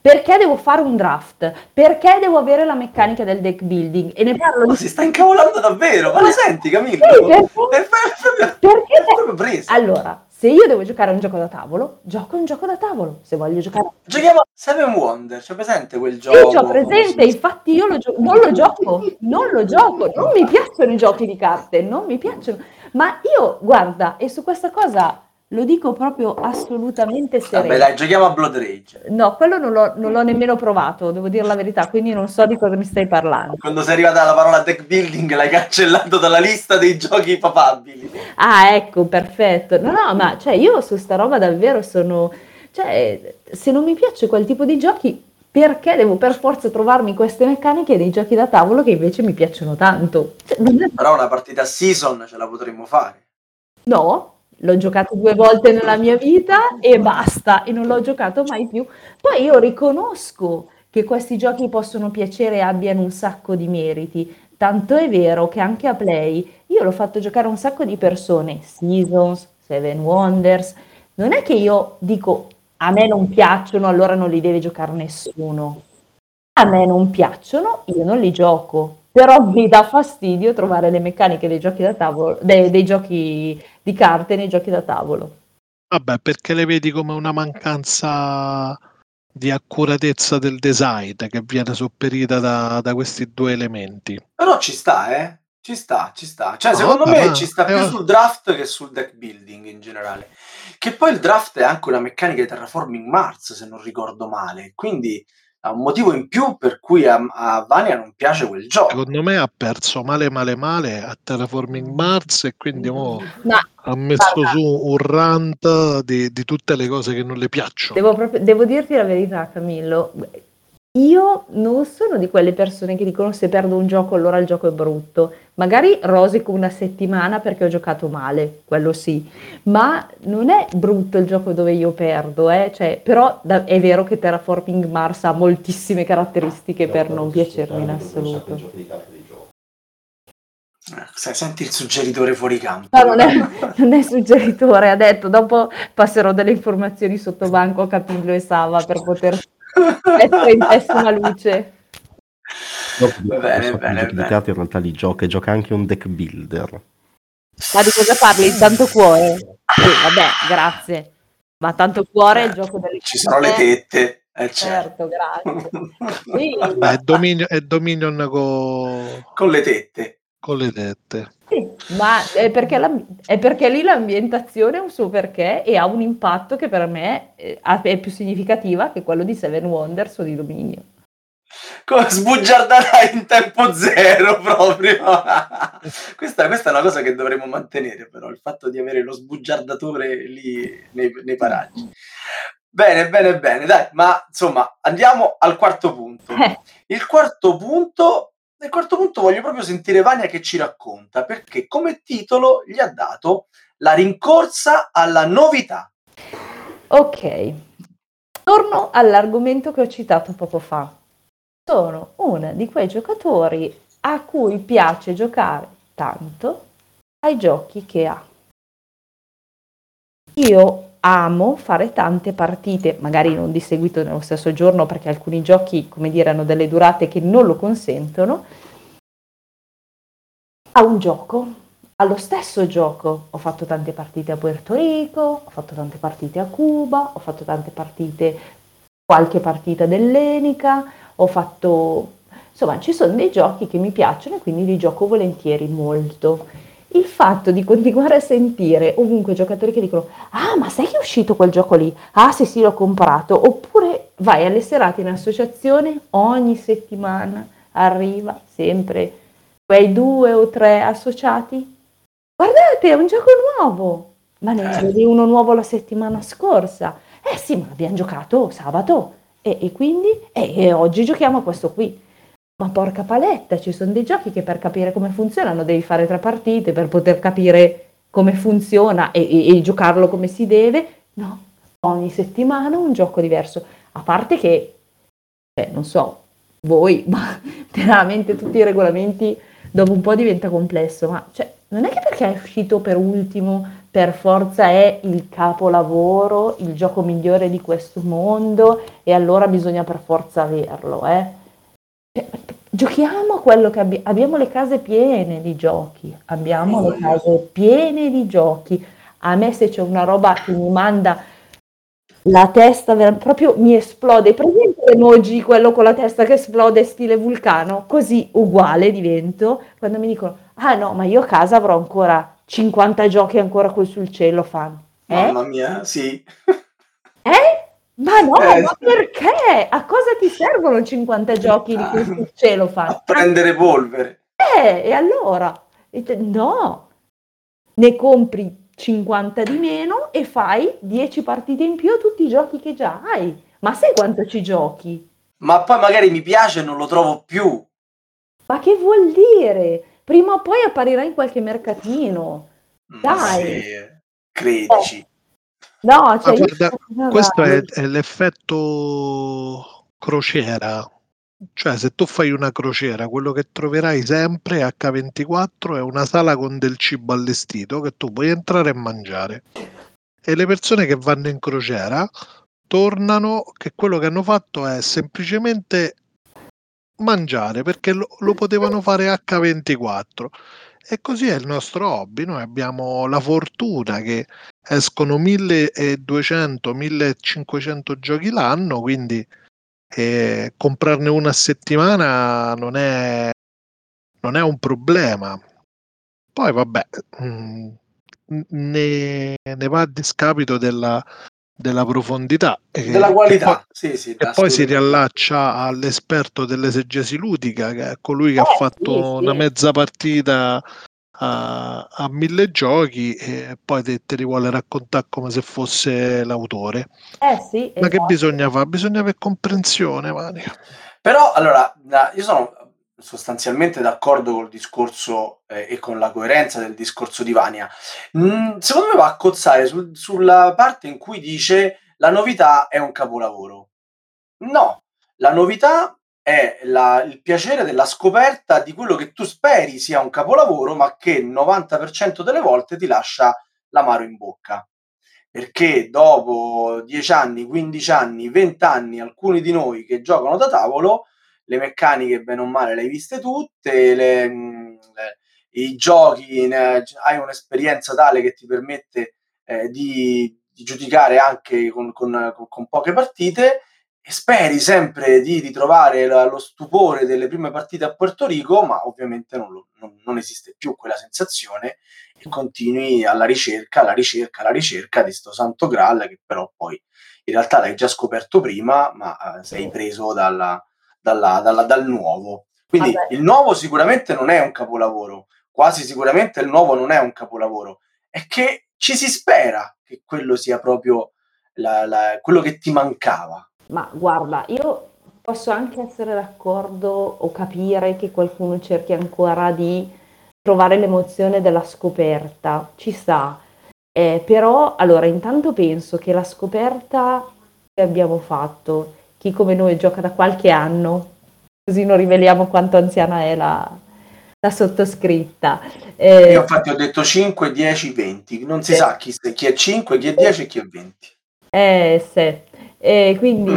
perché devo fare un draft, perché devo avere la meccanica del deck building e ne parlo di... si sta incavolando davvero, ma lo senti Camillo? Sì, perché- *laughs* Perché? è proprio preso. Allora, se io devo giocare a un gioco da tavolo, gioco un gioco da tavolo, se voglio giocare Giochiamo a Seven Wonder, c'è presente quel Sì, gioco? c'ho presente, infatti io lo gio- non lo gioco, non lo gioco, non mi piacciono i giochi di carte, non mi piacciono. Ma io, guarda, e su questa cosa lo dico proprio assolutamente Vabbè sereno. dai, giochiamo a Blood Rage. No, quello non l'ho, non l'ho nemmeno provato, devo dire la verità, quindi non so di cosa mi stai parlando. Quando sei arrivata alla parola deck building l'hai cancellato dalla lista dei giochi papabili. Ah, ecco, perfetto. No, no, ma cioè io su sta roba davvero sono... Cioè, se non mi piace quel tipo di giochi, perché devo per forza trovarmi queste meccaniche dei giochi da tavolo che invece mi piacciono tanto? Cioè, è- Però una partita season ce la potremmo fare. No, l'ho giocato due volte nella mia vita e basta, e non l'ho giocato mai più. Poi io riconosco che questi giochi possono piacere e abbiano un sacco di meriti. Tanto è vero che anche a Play io l'ho fatto giocare a un sacco di persone, Seasons, Seven Wonders. Non è che io dico a me non piacciono, allora non li deve giocare nessuno. A me non piacciono, io non li gioco. Però mi dà fastidio trovare le meccaniche dei giochi da tavolo, dei, dei giochi di carte nei giochi da tavolo. Vabbè, perché le vedi come una mancanza di accuratezza del design che viene sopperita da, da questi due elementi. Però ci sta, eh. Ci sta, ci sta. Cioè, No, secondo vabbè, me ma- ci sta più sul draft che sul deck building in generale. Che poi il draft è anche una meccanica di Terraforming Mars, se non ricordo male. Quindi ha un motivo in più per cui a, a Vania non piace quel gioco. Secondo me ha perso male male male a Terraforming Mars e quindi Ma ha messo Guarda. su un rant di, di tutte le cose che non le piacciono. devo, proprio- devo dirti la verità, Camillo. Io non sono di quelle persone che dicono se perdo un gioco allora il gioco è brutto. Magari rosico una settimana perché ho giocato male, quello sì, ma non è brutto il gioco dove io perdo, eh. Cioè, però da- è vero che Terraforming Mars ha moltissime caratteristiche per non piacermi in assoluto. Giochi di carte di gioco. Eh, se- Senti il suggeritore fuori campo. Ma non è, non è suggeritore, ha detto, dopo passerò delle informazioni sotto banco a Capillo e Sava per poter mettere in pessima luce. Dopo Bene, che bene, bene. carte in realtà li gioca e gioca anche un deck builder. Ma di cosa parli? Tanto cuore? Sì, vabbè, grazie. Ma tanto cuore è il gioco delle Ci sono le tette. Eh, certo. Certo, grazie. Sì, *laughs* Beh, è, Dominion, è Dominion co- Con le tette. con le tette. Ma è perché, la- è perché lì l'ambientazione ha un suo perché e ha un impatto che per me eh, è più significativa che quello di Seven Wonders o di Dominio. Con sbugiardata in tempo zero proprio. questa, questa è una cosa che dovremmo mantenere, però, il fatto di avere lo sbugiardatore lì nei, nei paraggi. Bene, bene, bene, dai, ma insomma, andiamo al quarto punto. Eh, Il quarto punto, nel quarto punto voglio proprio sentire Vania che ci racconta, perché come titolo gli ha dato la rincorsa alla novità. ok, torno all'argomento che ho citato poco fa. Sono una di quei giocatori a cui piace giocare tanto ai giochi che ha. Io amo fare tante partite, magari non di seguito nello stesso giorno perché alcuni giochi, come dire, hanno delle durate che non lo consentono, a un gioco, allo stesso gioco. Ho fatto tante partite a Puerto Rico, ho fatto tante partite a Cuba, ho fatto tante partite, qualche partita dell'Enica, ho fatto... Insomma, ci sono dei giochi che mi piacciono e quindi li gioco volentieri molto. Il fatto di continuare a sentire ovunque giocatori che dicono Ah, ma sai che è uscito quel gioco lì? Ah, sì, sì, l'ho comprato. Oppure vai alle serate in associazione, ogni settimana arriva sempre quei due o tre associati. Guardate, è un gioco nuovo, ma ne avevi uno nuovo la settimana scorsa. Eh sì, ma abbiamo giocato sabato e, e quindi e, e oggi giochiamo a questo qui. Ma porca paletta, ci sono dei giochi che per capire come funzionano devi fare tre partite per poter capire come funziona e, e, e giocarlo come si deve. No, ogni settimana un gioco diverso. A parte che, eh, non so, voi, *laughs* ma veramente tutti i regolamenti dopo un po' diventa complesso, ma cioè, non è che perché è uscito per ultimo per forza è il capolavoro, il gioco migliore di questo mondo e allora bisogna per forza averlo, eh. Giochiamo a quello che abbiamo, abbiamo le case piene di giochi, abbiamo le case piene di giochi. A me se c'è una roba che mi manda la testa proprio mi esplode. Presente l'emoji, quello con la testa che esplode stile vulcano? Così uguale divento quando mi dicono, ah no, ma io a casa avrò ancora 50 giochi ancora qui sul cielo, fan. Eh? Mamma mia, sì. Eh? Ma no, eh, ma perché? A cosa ti servono 50 giochi di cui sul cielo, fan? A prendere polvere. Eh, e allora? No, ne compri 50 di meno e fai 10 partite in più a tutti i giochi che già hai. Ma sai quanto ci giochi? Ma poi magari mi piace e non lo trovo più. Ma che vuol dire? Prima o poi apparirà in qualche mercatino. Dai. Sì, credici. Eh. No, cioè guarda, questo è, è l'effetto crociera cioè, se tu fai una crociera, quello che troverai sempre H24 è una sala con del cibo allestito che tu puoi entrare e mangiare. E le persone che vanno in crociera tornano che quello che hanno fatto è semplicemente mangiare perché lo, lo potevano fare H24. E così è il nostro hobby. Noi abbiamo la fortuna che escono 1200-1500 giochi l'anno, quindi e comprarne una a settimana non è, non è un problema. Poi vabbè, mm, ne, ne va a discapito della, della profondità della qualità. e poi, sì, sì, e poi si riallaccia all'esperto dell'esegesi ludica che è colui che eh, ha fatto sì, una mezza partita a, a mille giochi e poi te, te, li vuole raccontare come se fosse l'autore. Eh sì, Ma esatto. che bisogna fare? Bisogna avere comprensione, Mario. Però allora, io sono sostanzialmente d'accordo col discorso eh, e con la coerenza del discorso di Vania. Mm, secondo me va a cozzare sul, sulla parte in cui dice la novità è un capolavoro. No, la novità è la, il piacere della scoperta di quello che tu speri sia un capolavoro, ma che il 90% delle volte ti lascia l'amaro in bocca. Perché dopo 10 anni, 15 anni, 20 anni, alcuni di noi che giocano da tavolo, le meccaniche bene o male le hai viste tutte, le, le, i giochi, ne, hai un'esperienza tale che ti permette eh, di, di, giudicare anche con, con, con poche partite e speri sempre di ritrovare la, lo stupore delle prime partite a Puerto Rico, ma ovviamente non, lo, non, non, esiste più quella sensazione e continui alla ricerca, alla ricerca, alla ricerca di sto santo Graal che però poi in realtà l'hai già scoperto prima, ma eh, sei preso dalla, dalla, dalla, dal nuovo. Quindi Vabbè. il nuovo sicuramente non è un capolavoro, quasi sicuramente il nuovo non è un capolavoro, è che ci si spera che quello sia proprio la, la, quello che ti mancava ma guarda, io posso anche essere d'accordo o capire che qualcuno cerchi ancora di trovare l'emozione della scoperta, ci sta. Eh, però, allora, intanto penso che la scoperta che abbiamo fatto, chi come noi gioca da qualche anno, così non riveliamo quanto anziana è la, la sottoscritta. Eh, Io infatti ho detto 5, 10, 20, non si eh, sa chi, chi, è 5, chi è 10 e chi è 20. Eh, sì. E quindi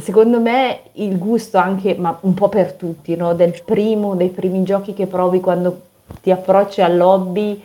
secondo me il gusto anche, ma un po' per tutti, no? del primo, dei primi giochi che provi quando ti approcci al hobby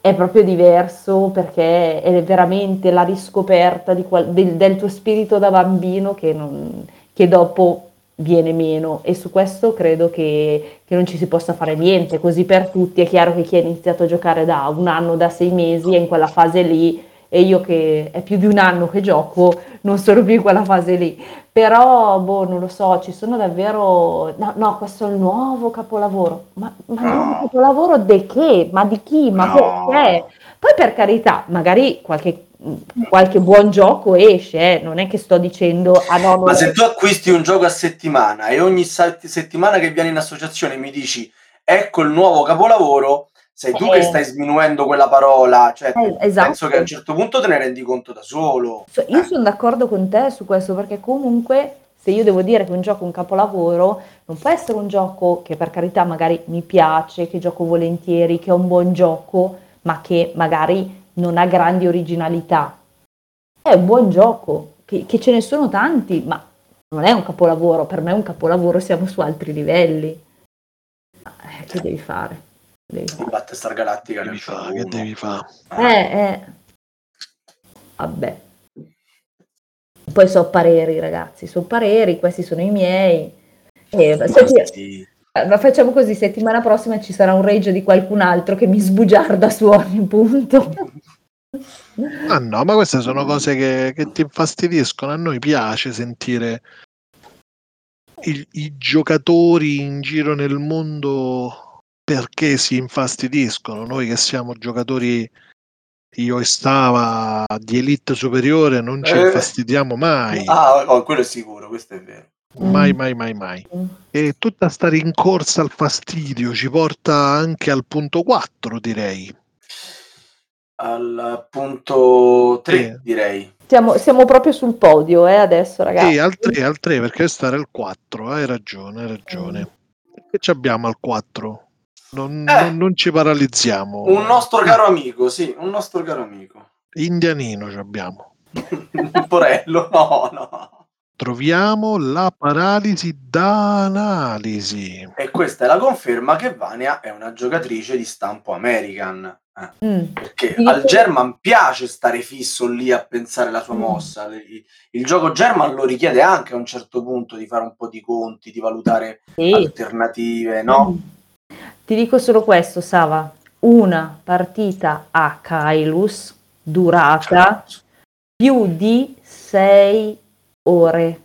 è proprio diverso perché è veramente la riscoperta qual- del, del, tuo spirito da bambino che, non, che, dopo viene meno e su questo credo che, che, non ci si possa fare niente, così per tutti è chiaro che chi ha iniziato a giocare da un anno, da sei mesi è in quella fase lì e io che è più di un anno che gioco non sono più in quella fase lì. Però, boh, non lo so, ci sono davvero... No, no questo è il nuovo capolavoro. Ma, ma il nuovo capolavoro di che? Ma di chi? Ma No. perché? Poi per carità, magari qualche, qualche buon gioco esce, eh, Non è che sto dicendo... Ah no, Ma se tu acquisti un gioco a settimana e ogni sa- settimana che vieni in associazione mi dici ecco il nuovo capolavoro, sei tu Eh. che stai sminuendo quella parola. Cioè, Eh, esatto. penso che a un certo punto te ne rendi conto da solo. So- Io sono d'accordo con te su questo perché comunque se io devo dire che un gioco è un capolavoro, non può essere un gioco che per carità magari mi piace, che gioco volentieri, che è un buon gioco, ma che magari non ha grandi originalità. È un buon gioco, che, che ce ne sono tanti, ma non è un capolavoro. Per me è un capolavoro, siamo su altri livelli. Ma, eh, che devi fare? Devi fare. Battlestar Galactica Devi fa, che devi fare? Eh, eh. Vabbè. Poi so pareri, ragazzi, so pareri, questi sono i miei. E, senti, eh, ma facciamo così, settimana prossima ci sarà un rage di qualcun altro che mi sbugiarda su ogni punto. *laughs* Ah no, ma queste sono cose che, che ti infastidiscono. A noi piace sentire il- i giocatori in giro nel mondo perché si infastidiscono. Noi che siamo giocatori, io e Stava di elite superiore, non ci Eh. infastidiamo mai. Ah, oh, quello è sicuro, questo è vero. Mai, mai, mai, mai. E tutta sta rincorsa al fastidio ci porta anche al punto 4, direi. Al punto 3, Sì. direi. Siamo, siamo proprio sul podio, eh, adesso, ragazzi. Sì, al 3, al 3, perché era il 4, hai ragione, hai ragione. Che ci abbiamo al 4? Non, Eh. non- non ci paralizziamo. Un nostro caro amico, sì, un nostro caro amico. Indianino ci abbiamo. *laughs* Un porello, no, no. Troviamo la paralisi d'analisi. E questa è la conferma che Vania è una giocatrice di stampo American. eh. Mm. Perché Sì. al German piace stare fisso lì a pensare la sua Mm. mossa. Il, il gioco German lo richiede anche a un certo punto di fare un po' di conti, di valutare Sì. alternative, no? Ti dico solo questo, Sava. Una partita a Kailus durata più di sei ore.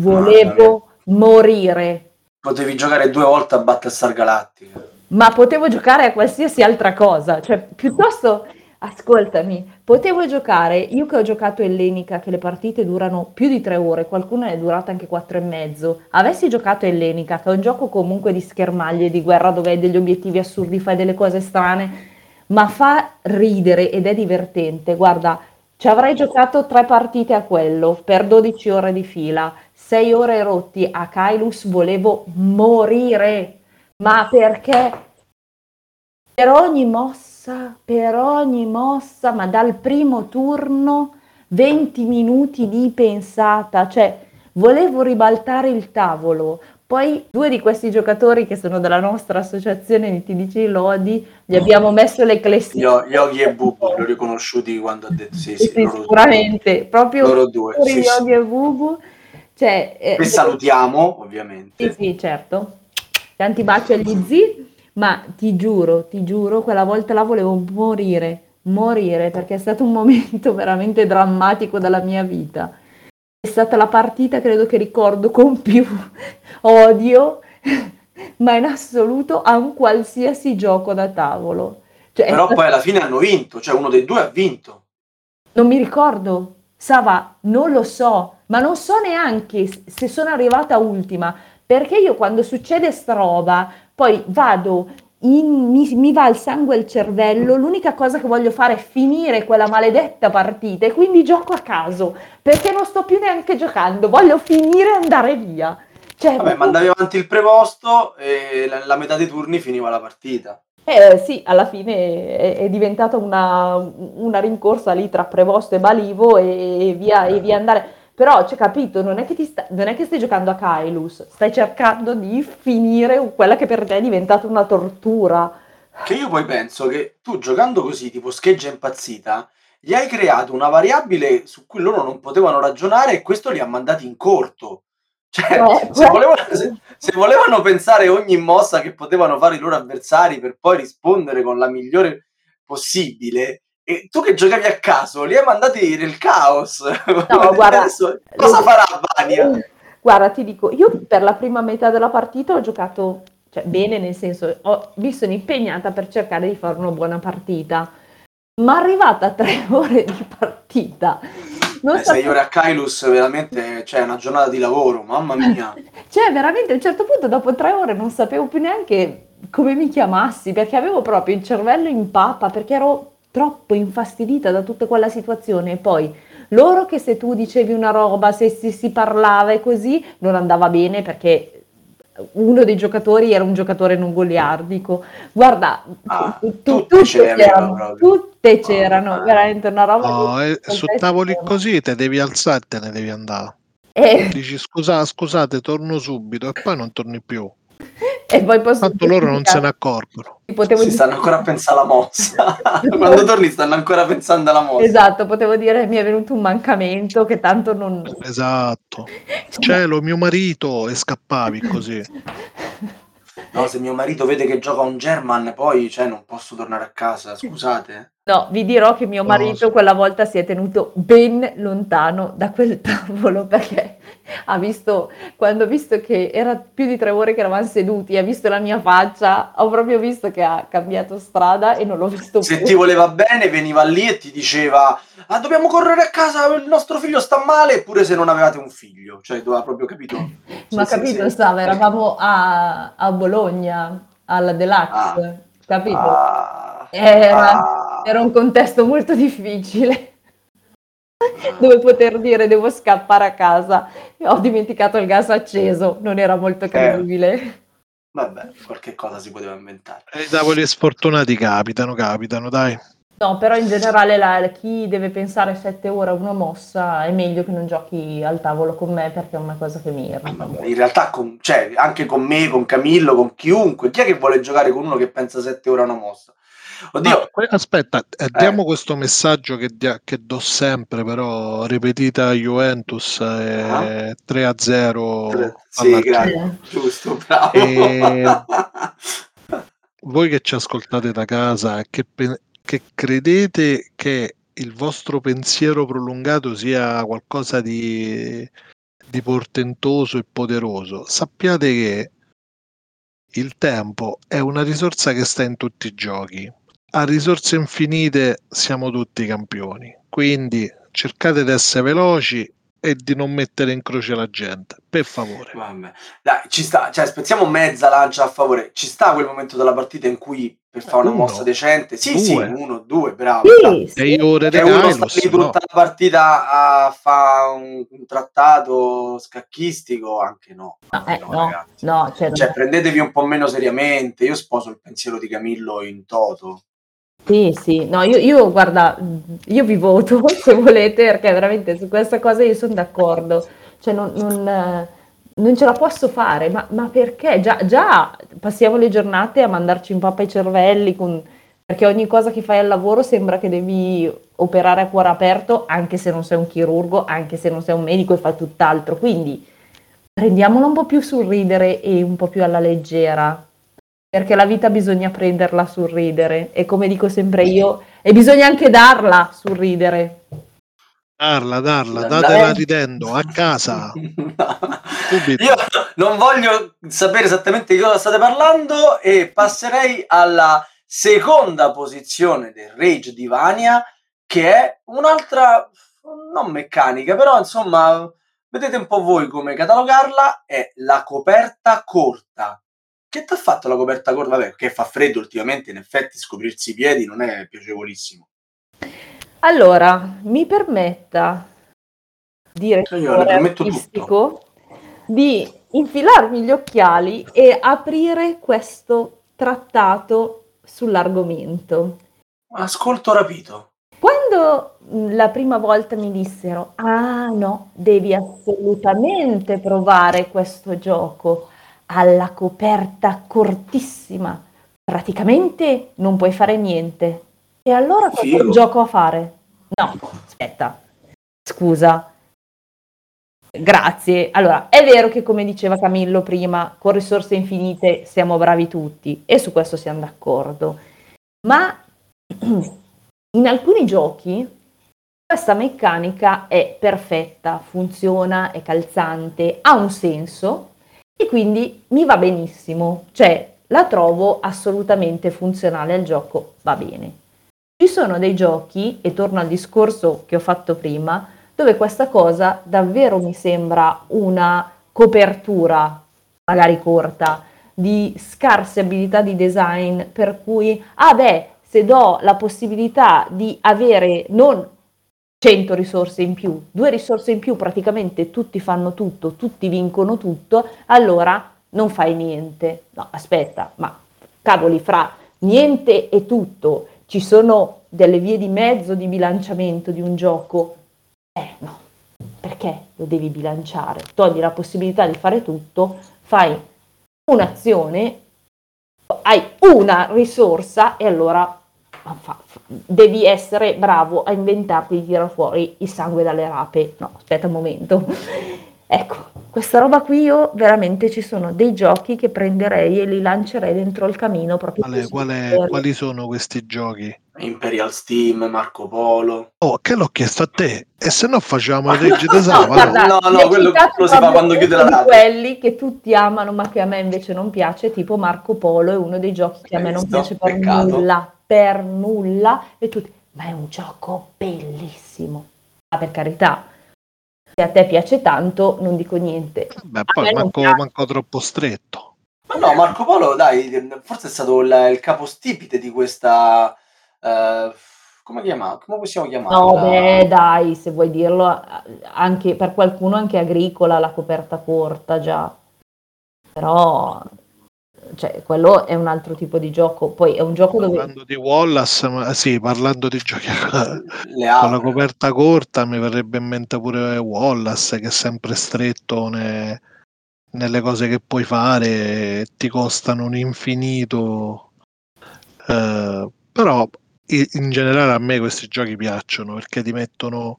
Volevo morire, Potevi giocare due volte a Battlestar Galactica. ma potevo giocare a qualsiasi altra cosa. Cioè, piuttosto, ascoltami, potevo giocare, io che ho giocato Ellenica, che le partite durano più di tre ore, qualcuna è durata anche quattro e mezzo. Avessi giocato Ellenica, che è un gioco comunque di schermaglie, di guerra, dove hai degli obiettivi assurdi, fai delle cose strane, ma fa ridere ed è divertente. Guarda, ci avrei giocato tre partite a quello per 12 ore di fila, 6 ore rotti a Kailus, volevo morire. Ma perché? Per ogni mossa, per ogni mossa, ma dal primo turno 20 minuti di pensata, cioè volevo ribaltare il tavolo. Poi due di questi giocatori che sono della nostra associazione di TDC Lodi, gli abbiamo messo le classifiche. Io, Yogi e Bubu li ho riconosciuti quando ha detto sì, sì, Sì, sicuramente, proprio loro due. sì. Yogi e Bubu. Cioè, eh, Che salutiamo, ovviamente. Sì, sì, certo. Tanti baci agli zii, ma ti giuro, ti giuro, quella volta là volevo morire, morire, perché è stato un momento *laughs* veramente drammatico della mia vita. È stata la partita, credo che ricordo con più *laughs* odio, *laughs* ma in assoluto a un qualsiasi gioco da tavolo. Cioè, Però stato- poi alla fine hanno vinto, cioè uno dei due ha vinto. non mi ricordo. Sava, non lo so, ma non so neanche se sono arrivata ultima, perché io quando succede sta roba, poi vado, in- mi, mi va il sangue al cervello, l'unica cosa che voglio fare è finire quella maledetta partita e quindi gioco a caso, perché non sto più neanche giocando, voglio finire e andare via. Cioè, Vabbè, ma andavi avanti il preposto e la, la metà dei turni finiva la partita. Eh, sì, alla fine è, è diventata una, una rincorsa lì tra Prevosto e Balivo e via, e via andare. Però, c'è capito, non è che, ti sta- non è che stai giocando a Kailus, stai cercando di finire quella che per te è diventata una tortura. Che io poi penso che tu giocando così, tipo scheggia impazzita, gli hai creato una variabile su cui loro non potevano ragionare e questo li ha mandati in corto. Cioè, Eh, se, *laughs* volevano, se- se volevano pensare ogni mossa che potevano fare i loro avversari per poi rispondere con la migliore possibile, E tu che giocavi a caso, li hai mandati nel caos. No, *laughs* guarda, Adesso, cosa farà Vania? Guarda, ti dico, io per la prima metà della partita ho giocato cioè, bene, nel senso, ho, mi sono impegnata per cercare di fare una buona partita, ma arrivata a tre *laughs* ore di partita, non Eh, sei ore a Kailus, veramente, cioè, è una giornata di lavoro, mamma mia. *laughs* Cioè, veramente a un certo punto, dopo tre ore, non sapevo più neanche come mi chiamassi, perché avevo proprio il cervello in pappa, perché ero troppo infastidita da tutta quella situazione. E poi loro che se tu dicevi una roba, se si, si parlava e così, non andava bene perché uno dei giocatori era un giocatore non goliardico. Guarda, Ah, tu- tutti tutte ce le aveva c'erano, tutte c'erano, Ah. veramente una roba. No, eh, su tavoli estrema. così te devi alzare e te ne devi andare. E, Dici scusa, scusate, torno subito e poi non torni più. E poi posso Tanto loro non se ne accorgono. potevo Si stanno ancora a pensare alla mossa. *laughs* Quando torni stanno ancora pensando alla mossa. Esatto, potevo dire mi è venuto un mancamento che tanto non... Esatto. Cielo, mio marito, e scappavi così. No, se mio marito vede che gioca un German, poi cioè, non posso tornare a casa, scusate. No, vi dirò che mio marito quella volta si è tenuto ben lontano da quel *laughs* tavolo perché ha visto, quando ho visto che era più di tre ore che eravamo seduti, ha visto la mia faccia, ho proprio visto che ha cambiato strada e non l'ho visto Se più. ti voleva bene, veniva lì e ti diceva: Ah, dobbiamo correre a casa, il nostro figlio sta male, eppure se non avevate un figlio. Cioè, tu hai proprio capito? Ma Sì, capito, sì. stava, eravamo a, a Bologna, alla Deluxe, capito? Ah, Era, ah, era un contesto molto difficile. *laughs* dove poter dire devo scappare a casa. E Ho dimenticato il gas acceso, non era molto credibile. Vabbè, qualche cosa si poteva inventare. E i tavoli sfortunati capitano, capitano, dai. No, però in generale la- chi deve pensare sette ore a una mossa è meglio che non giochi al tavolo con me perché è una cosa che mi irrita. In realtà, con- cioè, anche con me, con Camillo, con chiunque, chi è che vuole giocare con uno che pensa sette ore a una mossa? Oddio, Ah, que- aspetta, eh, diamo questo messaggio che, dia- che do sempre, però ripetita Juventus eh, 3 a 0 Tre- sì, grazie. Eh, giusto, bravo. E- voi che ci ascoltate da casa, che, pe- che credete che il vostro pensiero prolungato sia qualcosa di, di portentoso e poderoso, sappiate che il tempo è una risorsa che sta in tutti i giochi. A risorse infinite siamo tutti campioni, quindi cercate di essere veloci e di non mettere in croce la gente, per favore. Vabbè. Dai, ci sta, cioè, spezziamo mezza lancia a favore. Ci sta quel momento della partita in cui per fare una Uno, mossa decente, sì, due. sì, uno, due, bravo. Sì, Sei sì. ore di Che uno sta Kairos, lì no. tutta la partita a fare un, un trattato scacchistico, anche no. No, Anche eh, no, ragazzi. no, cioè, Cioè, prendetevi un po' meno seriamente. Io sposo il pensiero di Camillo in toto. Sì, sì, no, io, io, guarda, io vi voto *laughs* se volete, perché veramente su questa cosa io sono d'accordo, cioè non, non, non ce la posso fare, ma, ma perché? Già, già passiamo le giornate a mandarci in pappa i cervelli, con- perché ogni cosa che fai al lavoro sembra che devi operare a cuore aperto, anche se non sei un chirurgo, anche se non sei un medico e fai tutt'altro, quindi prendiamolo un po' più sul ridere e un po' più alla leggera perché la vita bisogna prenderla sul ridere e come dico sempre io, e bisogna anche darla sul ridere. Darla, darla, datela ridendo a casa. *laughs* Subito. Io non voglio sapere esattamente di cosa state parlando e passerei alla seconda posizione del Rage di Vania, che è un'altra, non meccanica, però insomma, vedete un po' voi come catalogarla, è la coperta corta. Che ti ha fatto la coperta corta? Vabbè, che fa freddo ultimamente, in effetti scoprirsi i piedi non è piacevolissimo. Allora, mi permetta, permetto artistico, di infilarmi gli occhiali e aprire questo trattato sull'argomento. Ascolto rapito. Quando mh, la prima volta mi dissero, ah no, devi assolutamente provare questo gioco alla coperta cortissima, praticamente non puoi fare niente. E allora cosa Figo. gioco a fare? No, aspetta, scusa. Grazie. Allora, è vero che come diceva Camillo prima, con risorse infinite siamo bravi tutti e su questo siamo d'accordo. Ma *clears throat* In alcuni giochi questa meccanica è perfetta, funziona, è calzante, ha un senso e quindi mi va benissimo, cioè la trovo assolutamente funzionale al gioco, va bene. Ci sono dei giochi, e torno al discorso che ho fatto prima, dove questa cosa davvero mi sembra una copertura, magari corta, di scarse abilità di design, per cui, ah beh, se do la possibilità di avere non 100 risorse in più, due risorse in più, praticamente tutti fanno tutto, tutti vincono tutto, allora non fai niente. No, aspetta, ma cavoli, fra niente e tutto ci sono delle vie di mezzo di bilanciamento di un gioco? Eh no, perché lo devi bilanciare? Togli la possibilità di fare tutto, fai un'azione, hai una risorsa e allora devi essere bravo a inventarti di tirare fuori il sangue dalle rape. No, aspetta un momento. *laughs* Ecco, questa roba qui io veramente ci sono dei giochi che prenderei e li lancerei dentro il camino proprio quale, quale, quali sono questi giochi? Imperial Steam, Marco Polo. Oh, che l'ho chiesto a te? E se no facciamo il legge *laughs* d'esame? no, guarda, no, no, quello lo si fa quando chiude la radio. quelli che tutti amano ma che a me invece non piace, tipo Marco Polo è uno dei giochi che a me non piace per peccato. nulla per nulla e tutti, ma è un gioco bellissimo. Ma per carità, se a te piace tanto, non dico niente. Beh, poi manco, manco, troppo stretto. Ma no, Marco Polo, dai, forse è stato il, il capostipite di questa... Uh, come chiama? Come possiamo chiamarla? No, beh, dai, se vuoi dirlo, anche per qualcuno anche agricola la coperta corta già. Però cioè, quello è un altro tipo di gioco. Poi è un gioco parlando dove. Parlando di Wallace, ma, sì, parlando di giochi *laughs* con la coperta corta, mi verrebbe in mente pure Wallace, che è sempre stretto ne, nelle cose che puoi fare, ti costano un infinito. Eh, però in generale a me questi giochi piacciono perché ti mettono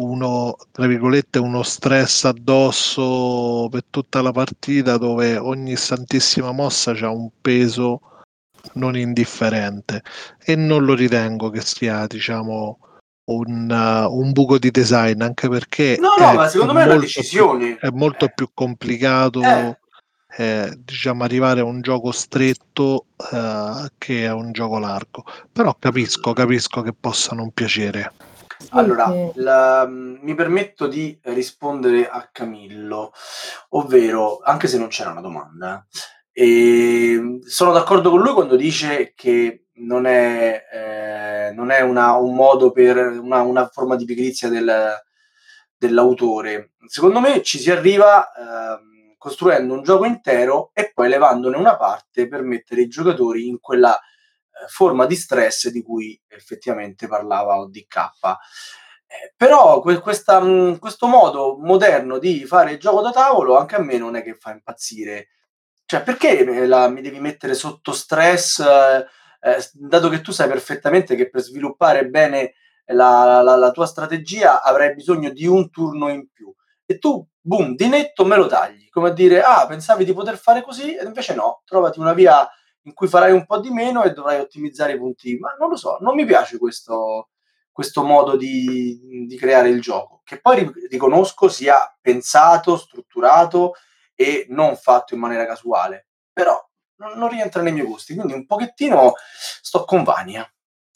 uno, tra virgolette, uno stress addosso per tutta la partita dove ogni santissima mossa ha un peso non indifferente e non lo ritengo che sia, diciamo, un, uh, un buco di design anche perché no, no, ma secondo me è una decisione più, è molto eh. più complicato eh. Eh, diciamo arrivare a un gioco stretto uh, che a un gioco largo però capisco capisco che possa non piacere allora, la, mi permetto di rispondere a Camillo, ovvero, anche se non c'era una domanda, eh, sono d'accordo con lui quando dice che non è, eh, non è una, un modo per una, una forma di pigrizia del, dell'autore. Secondo me ci si arriva eh, costruendo un gioco intero e poi levandone una parte per mettere i giocatori in quella forma di stress di cui effettivamente parlava ODK. Eh, però que- questa, mh, questo modo moderno di fare il gioco da tavolo anche a me non è che fa impazzire. Cioè, perché la, mi devi mettere sotto stress, eh, dato che tu sai perfettamente che per sviluppare bene la, la, la, tua strategia avrai bisogno di un turno in più. E tu, boom, di netto me lo tagli, come a dire, ah, pensavi di poter fare così, e invece no, trovati una via in cui farai un po' di meno e dovrai ottimizzare i punti. Ma non lo so, non mi piace questo, questo modo di, di, creare il gioco, che poi riconosco sia pensato, strutturato e non fatto in maniera casuale, però non, non rientra nei miei gusti, quindi un pochettino sto con Vania.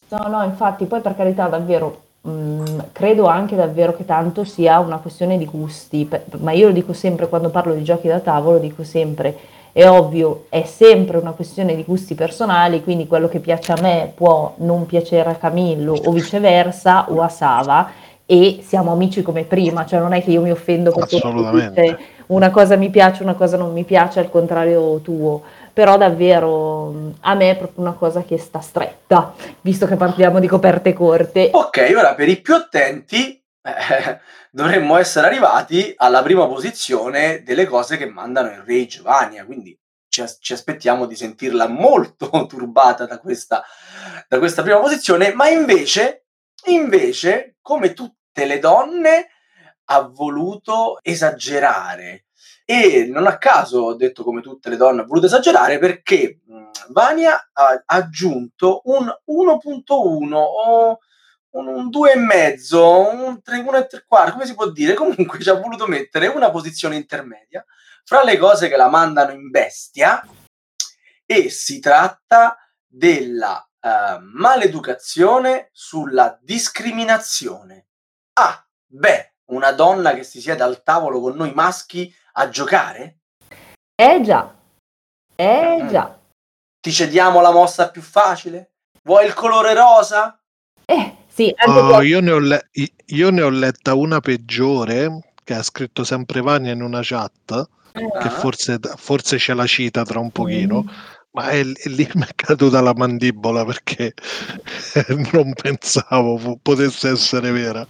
No, no, infatti, poi per carità, davvero, mh, mm, credo anche davvero che tanto sia una questione di gusti, ma io lo dico sempre quando parlo di giochi da tavolo, dico sempre è ovvio, è sempre una questione di gusti personali, quindi quello che piace a me può non piacere a Camillo o viceversa o a Sava e siamo amici come prima, cioè non è che io mi offendo perché una cosa mi piace, una cosa non mi piace, al contrario tuo. Però davvero a me è proprio una cosa che sta stretta, visto che parliamo di coperte corte. Ok, ora per i più attenti eh, *laughs* dovremmo essere arrivati alla prima posizione delle cose che mandano in Rage Vania, quindi ci, ci aspettiamo di sentirla molto *laughs* turbata da questa, da questa prima posizione, ma invece, invece, come tutte le donne, ha voluto esagerare. E non a caso ho detto come tutte le donne ha voluto esagerare perché Vania ha aggiunto un 1.1 o un, un 2,5, un 3, 1 e 3 quarti, come si può dire? *laughs* Comunque ci ha voluto mettere una posizione intermedia fra le cose che la mandano in bestia e si tratta della uh, maleducazione sulla discriminazione. Ah, beh, una donna che si siede al tavolo con noi maschi a giocare? Eh già, eh Mm. già. Ti cediamo la mossa più facile? Vuoi il colore rosa? Eh, sì, Oh, io, ne ho le- io ne ho letta una peggiore che ha scritto sempre Vania in una chat, che Ah. forse, forse ce la cita tra un pochino, Mm. ma è, è lì mi è caduta la mandibola perché *laughs* non pensavo potesse essere vera.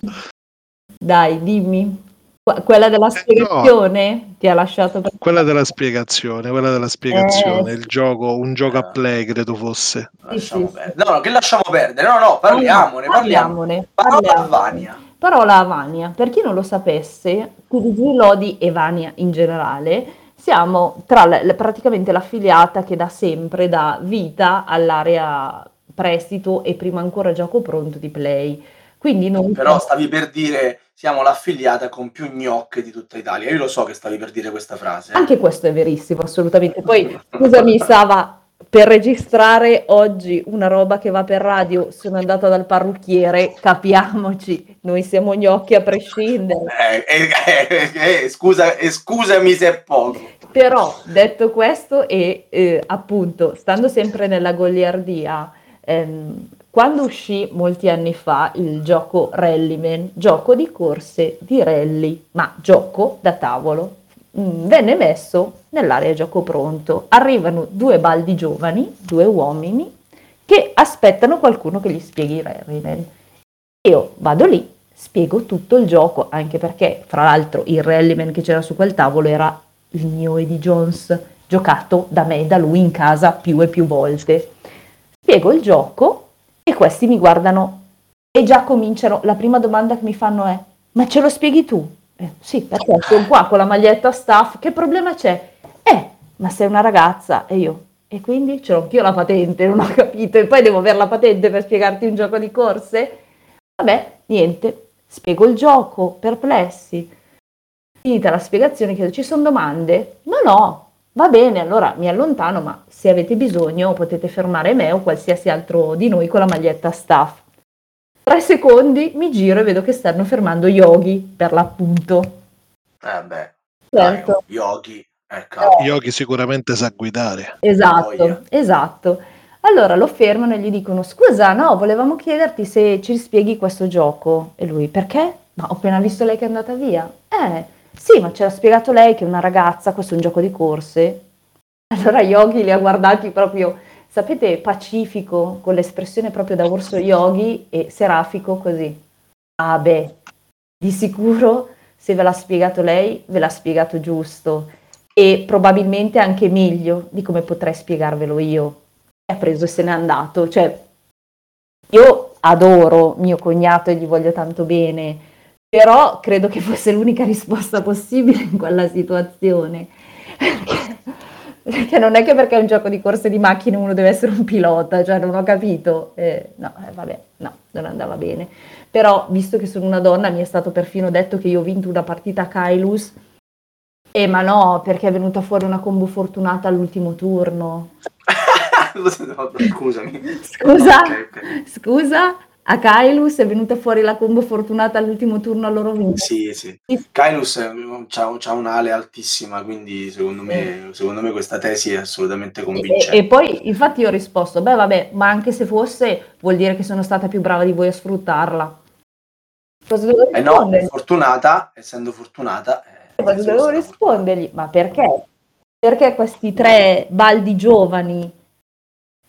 Dai, dimmi. Que- Quella Eh, della spiegazione ti ha lasciato per... Quella della spiegazione, quella della spiegazione, Eh, il gioco, un gioco a Eh. play credo fosse. Sì, sì. No, no, che lasciamo perdere? No, no, parliamone, parliamo. Parliamone. Parola a parliamone. Vania. Parola a Vania. Per chi non lo sapesse, QDG Lodi e Vania in generale siamo tra le- le- praticamente l'affiliata che da sempre dà vita all'area prestito e prima ancora gioco pronto di Play. Quindi noi Però stavi per dire siamo l'affiliata con più gnocche di tutta Italia. Io lo so che stavi per dire questa frase. Anche questo è verissimo, assolutamente. Poi, scusami, Sava, per registrare oggi una roba che va per radio, sono andata dal parrucchiere, capiamoci, noi siamo gnocchi a prescindere. Eh, eh, eh, eh, scusa, eh, scusami se è poco. Però, detto questo, e eh, appunto, stando sempre nella goliardia, ehm, quando uscì molti anni fa il gioco Rallyman, gioco di corse di rally, ma gioco da tavolo, mm, venne messo nell'area gioco pronto. Arrivano due baldi giovani, due uomini, che aspettano qualcuno che gli spieghi Rallyman. Io vado lì, spiego tutto il gioco, anche perché, fra l'altro, il Rallyman che c'era su quel tavolo era il mio Eddie Jones, giocato da me e da lui in casa più e più volte. Spiego il gioco questi mi guardano e già cominciano. La prima domanda che mi fanno è: Ma ce lo spieghi tu? Eh, sì, perché sono qua con la maglietta staff, che problema c'è? Eh, ma sei una ragazza e io. E quindi ce l'ho anch'io la patente, non ho capito. E poi devo avere la patente per spiegarti un gioco di corse? Vabbè, niente, spiego il gioco, perplessi. Finita la spiegazione, chiedo, ci sono domande? No, no, va bene, allora mi allontano, ma se avete bisogno potete fermare me o qualsiasi altro di noi con la maglietta staff. Tre secondi, mi giro e vedo che stanno fermando Yogi, per l'appunto. Eh beh, Certo. dai, Yogi, ecco. Yogi sicuramente sa guidare. Esatto, esatto. Allora lo fermano e gli dicono: Scusa, no, volevamo chiederti se ci spieghi questo gioco. E lui: Perché? Ma ho appena visto lei che è andata via. Eh, sì, ma ce l'ha spiegato lei che una ragazza, questo è un gioco di corse. Allora Yogi li ha guardati proprio, sapete, pacifico, con l'espressione proprio da orso Yogi e serafico così. Ah, beh, di sicuro se ve l'ha spiegato lei, ve l'ha spiegato giusto e probabilmente anche meglio di come potrei spiegarvelo io. E ha preso e se n'è andato. Cioè, io adoro mio cognato e gli voglio tanto bene, però credo che fosse l'unica risposta possibile in quella situazione. Perché, perché non è che perché è un gioco di corse di macchine uno deve essere un pilota, cioè non ho capito. Eh, no, eh, vabbè, no, non andava bene. Però, visto che sono una donna, mi è stato perfino detto che io ho vinto una partita a Kailus eh, ma no, perché è venuta fuori una combo fortunata all'ultimo turno. *laughs* No, Scusami. Scusa, Ok, ok. scusa, a Kailus è venuta fuori la combo fortunata all'ultimo turno a loro vinto. Sì, sì. Kylus ha un'ale altissima, quindi secondo me, secondo me questa tesi è assolutamente E, convincente. e poi infatti io ho risposto, beh vabbè, ma anche se fosse vuol dire che sono stata più brava di voi a sfruttarla. Cosa devo Eh no, fortunata, essendo fortunata... eh, Cosa si dovevo usa- rispondergli? Ma perché? Perché questi tre baldi giovani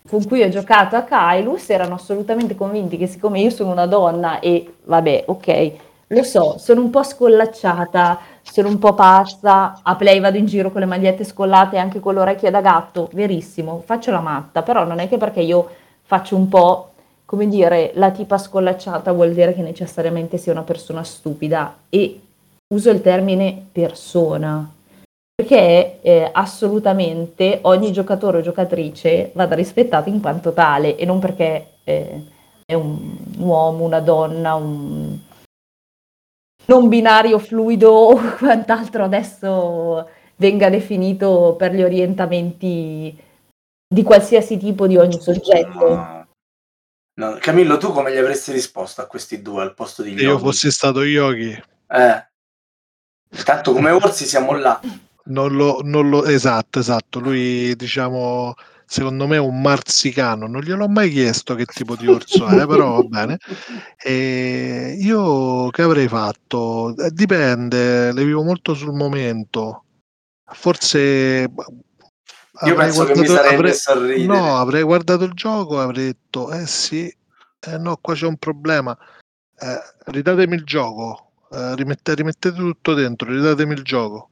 con cui ho giocato a Kailus erano assolutamente convinti che siccome io sono una donna e vabbè, ok, lo so, sono un po' scollacciata, sono un po' pazza, a play vado in giro con le magliette scollate e anche con le orecchie da gatto, verissimo, faccio la matta, però non è che perché io faccio un po', come dire, la tipa scollacciata vuol dire che necessariamente sia una persona stupida e uso il termine persona. Perché eh, assolutamente ogni giocatore o giocatrice vada rispettato in quanto tale e non perché eh, è un, uomo, una donna, un non binario fluido o *laughs* quant'altro adesso venga definito per gli orientamenti di qualsiasi tipo di ogni soggetto. No. No, Camillo, tu come gli avresti risposto a questi due al posto di Se io fossi stato Yogi, Eh. Tanto come orsi siamo là. Non lo, non lo- esatto, esatto. Lui, diciamo, secondo me è un marsicano. Non gliel'ho mai chiesto che tipo di orso è, però va bene. E io che avrei fatto? Eh, Dipende, le vivo molto sul momento. Forse Io penso che mi guardato- sarei avrei- messo a ridere. No, avrei guardato il gioco e avrei detto, eh sì, eh no, qua c'è un problema. Eh, ridatemi il gioco, eh, rimette- rimettete tutto dentro, ridatemi il gioco.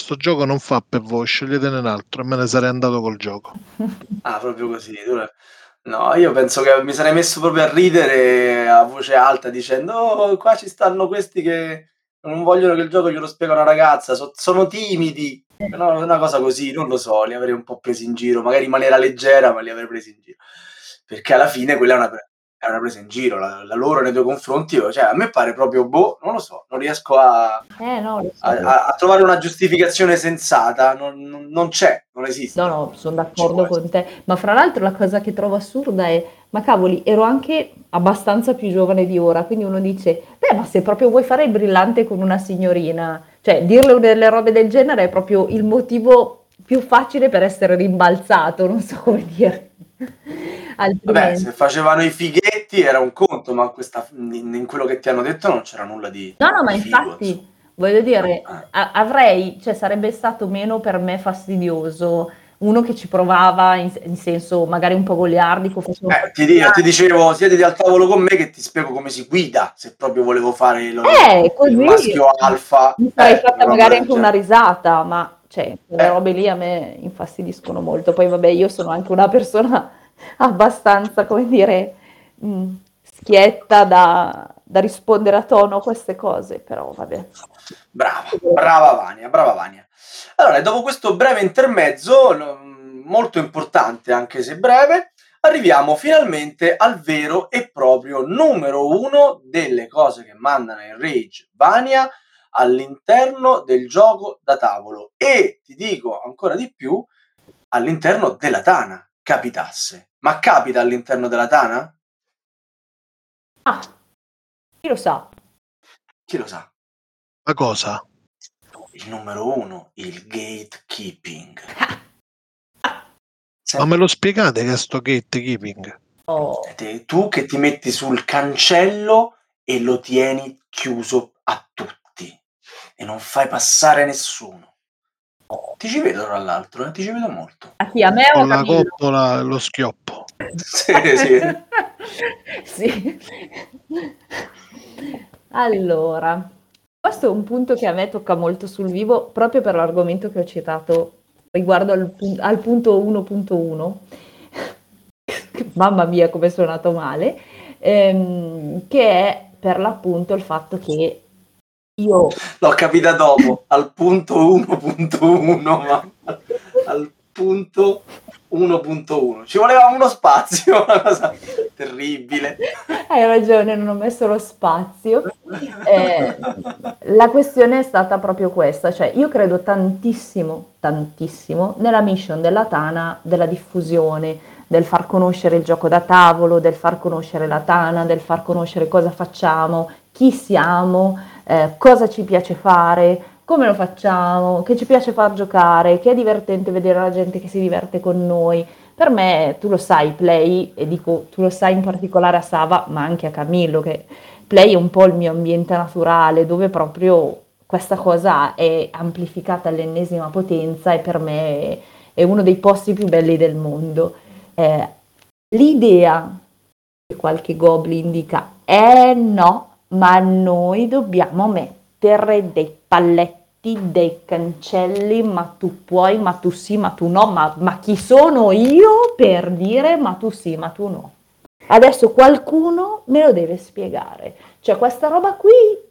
Sto gioco non fa per voi, sceglietene un altro e me ne sarei andato col gioco. *laughs* Ah, proprio così. No, io penso che mi sarei messo proprio a ridere a voce alta dicendo oh, qua ci stanno questi che non vogliono che il gioco glielo spiega una ragazza, so- sono timidi. No, una cosa così, non lo so, li avrei un po' presi in giro, magari in maniera leggera, ma li avrei presi in giro. Perché alla fine quella è una, è una presa in giro, la, la loro nei tuoi confronti, cioè a me pare proprio, boh, non lo so, non riesco a, Eh no, so. a- a- a trovare una giustificazione sensata, non, non- non c'è, non esiste. No, no, sono d'accordo con te, ma fra l'altro la cosa che trovo assurda è, ma cavoli, ero anche abbastanza più giovane di ora, quindi uno dice, beh, ma se proprio vuoi fare il brillante con una signorina, cioè dirle delle robe del genere è proprio il motivo più facile per essere rimbalzato, non so come dire. Vabbè, se facevano i fighetti era un conto, ma questa- in, in quello che ti hanno detto non c'era nulla di. No, no, ma figo, infatti, insomma. voglio dire, Ah. a- avrei, cioè sarebbe stato meno per me fastidioso uno che ci provava in, in senso magari un po' goliardico, Eh, ti, di- ti dicevo, siediti al tavolo con me che ti spiego come si guida, se proprio volevo fare lo- Eh, così. il maschio alfa. Mi sarei eh, fatta magari anche una risata, ma cioè, quelle Eh. robe lì a me infastidiscono molto. Poi vabbè, io sono anche una persona abbastanza, come dire, mh, schietta da, da rispondere a tono a queste cose, però vabbè. Brava, brava Vania, brava Vania. Allora, dopo questo breve intermezzo, molto importante anche se breve, arriviamo finalmente al vero e proprio numero uno delle cose che mandano in Rage Vania all'interno del gioco da tavolo e ti dico ancora di più all'interno della Tana capitasse. Ma capita all'interno della Tana? Ah, chi lo sa? Chi lo sa? Ma cosa? Il numero uno, il gatekeeping. *laughs* Ma me lo spiegate che è sto gatekeeping? Oh, Te- tu che ti metti sul cancello e lo tieni chiuso a tutti e non fai passare nessuno. Ti ci vedo tra l'altro, eh? ti ci vedo molto. a chi? A me o a Con la coppola lo schioppo. *laughs* sì, sì. *laughs* Sì. Allora, questo è un punto che a me tocca molto sul vivo proprio per l'argomento che ho citato riguardo al, al punto 1.1. *laughs* Mamma mia, come è suonato male, ehm, che è per l'appunto il fatto che io L'ho capita dopo, al punto 1.1, ma al, punto 1.1. Ci voleva uno spazio, una cosa terribile. Hai ragione, non ho messo lo spazio. Eh, la questione è stata proprio questa, cioè io credo tantissimo, tantissimo nella mission della Tana, della diffusione, del far conoscere il gioco da tavolo, del far conoscere la Tana, del far conoscere cosa facciamo, chi siamo, eh, cosa ci piace fare, come lo facciamo, che ci piace far giocare, che è divertente vedere la gente che si diverte con noi. Per me, tu lo sai, Play, e dico tu lo sai in particolare a Sava, ma anche a Camillo, che Play è un po' il mio ambiente naturale, dove proprio questa cosa è amplificata all'ennesima potenza e per me è, uno dei posti più belli del mondo. Eh, l'idea che qualche goblin dica, eh no, ma noi dobbiamo mettere dei palletti, dei cancelli, ma tu puoi, ma tu sì, ma tu no, ma, ma chi sono io per dire ma tu sì, ma tu no? Adesso qualcuno me lo deve spiegare. Cioè questa roba qui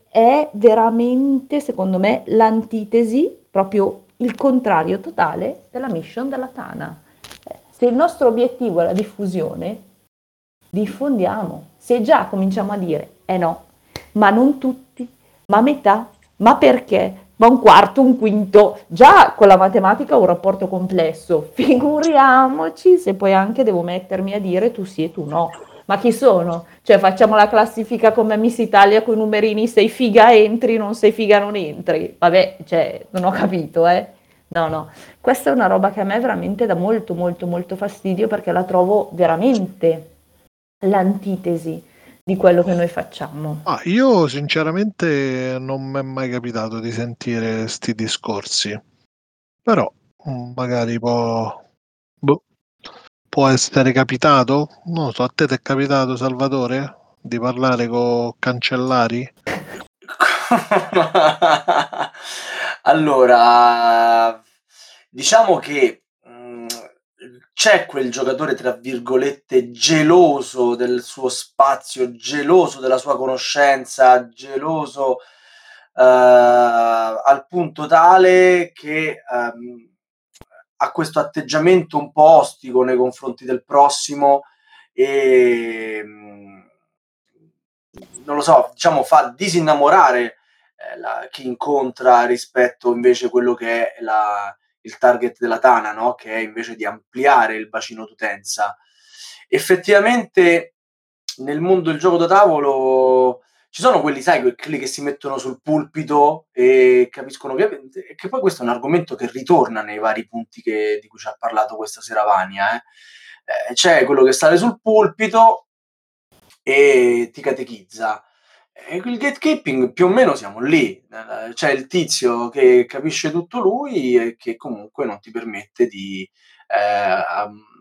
è veramente, secondo me, l'antitesi proprio il contrario totale della mission della Tana. Se il nostro obiettivo è la diffusione, diffondiamo. Se già cominciamo a dire, eh no, ma non tutti, ma metà, ma perché? Ma un quarto, un quinto, già con la matematica ho un rapporto complesso, *laughs* figuriamoci se poi anche devo mettermi a dire tu sì e tu no. Ma chi sono? Cioè facciamo la classifica come Miss Italia con i numerini, sei figa entri, non sei figa non entri. Vabbè, cioè, non ho capito, eh. No, no, questa è una roba che a me veramente dà molto, molto, molto fastidio perché la trovo veramente l'antitesi di quello che noi facciamo. Ah, io sinceramente non mi è mai capitato di sentire sti discorsi, però mm, magari può, boh, può essere capitato. Non so, a te ti è capitato, Salvatore, di parlare con Cancellari? *laughs* allora, diciamo che c'è quel giocatore, tra virgolette, geloso del suo spazio, geloso della sua conoscenza, geloso eh, al punto tale che ehm, ha questo atteggiamento un po' ostico nei confronti del prossimo e mh, non lo so, diciamo, fa disinnamorare eh, la- chi incontra rispetto invece a quello che è la- il target della Tana, no? che è invece di ampliare il bacino d'utenza. Effettivamente nel mondo del gioco da tavolo ci sono quelli, sai, que- quelli che si mettono sul pulpito e capiscono che, che poi questo è un argomento che ritorna nei vari punti che- di cui ci ha parlato questa sera Vania. eh. Eh, c'è quello che sale sul pulpito e ti catechizza. E il gatekeeping più o meno siamo lì, Eh, c'è il tizio che capisce tutto lui e che comunque non ti permette di eh,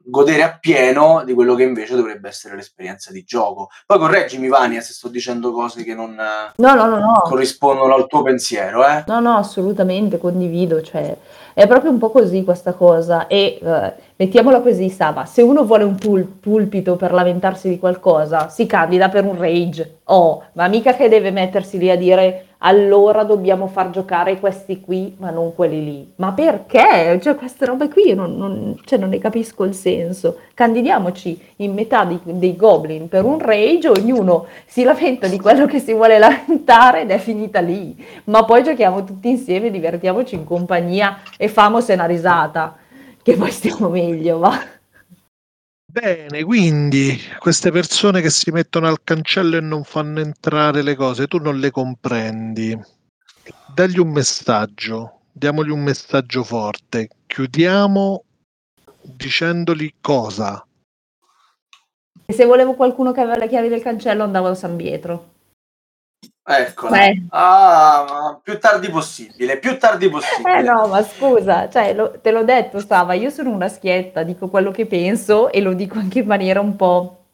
godere appieno di quello che invece dovrebbe essere l'esperienza di gioco. Poi correggimi Vania se sto dicendo cose che non No, no, no, no. corrispondono al tuo pensiero, eh? No, no, assolutamente condivido, cioè è proprio un po' così questa cosa e eh, mettiamola così, Saba, se uno vuole un pul- pulpito per lamentarsi di qualcosa, si candida per un rage, oh, ma mica che deve mettersi lì a dire allora dobbiamo far giocare questi qui, ma non quelli lì. Ma perché? Cioè queste robe qui io non, non- cioè, non ne capisco il senso. Candidiamoci in metà di- dei goblin per un rage, ognuno si lamenta di quello che si vuole lamentare ed è finita lì ma poi giochiamo tutti insieme, divertiamoci in compagnia e famose una risata, che poi stiamo meglio, va. Bene, quindi queste persone che si mettono al cancello e non fanno entrare le cose, tu non le comprendi. Dagli un messaggio, diamogli un messaggio forte. Chiudiamo dicendogli cosa? E se volevo qualcuno che aveva le chiavi del cancello andavo a San Pietro. Eccola. Beh. Ah, più tardi possibile, più tardi possibile. Eh no, ma scusa, cioè, lo- te l'ho detto, Sava, io sono una schietta, dico quello che penso e lo dico anche in maniera un po',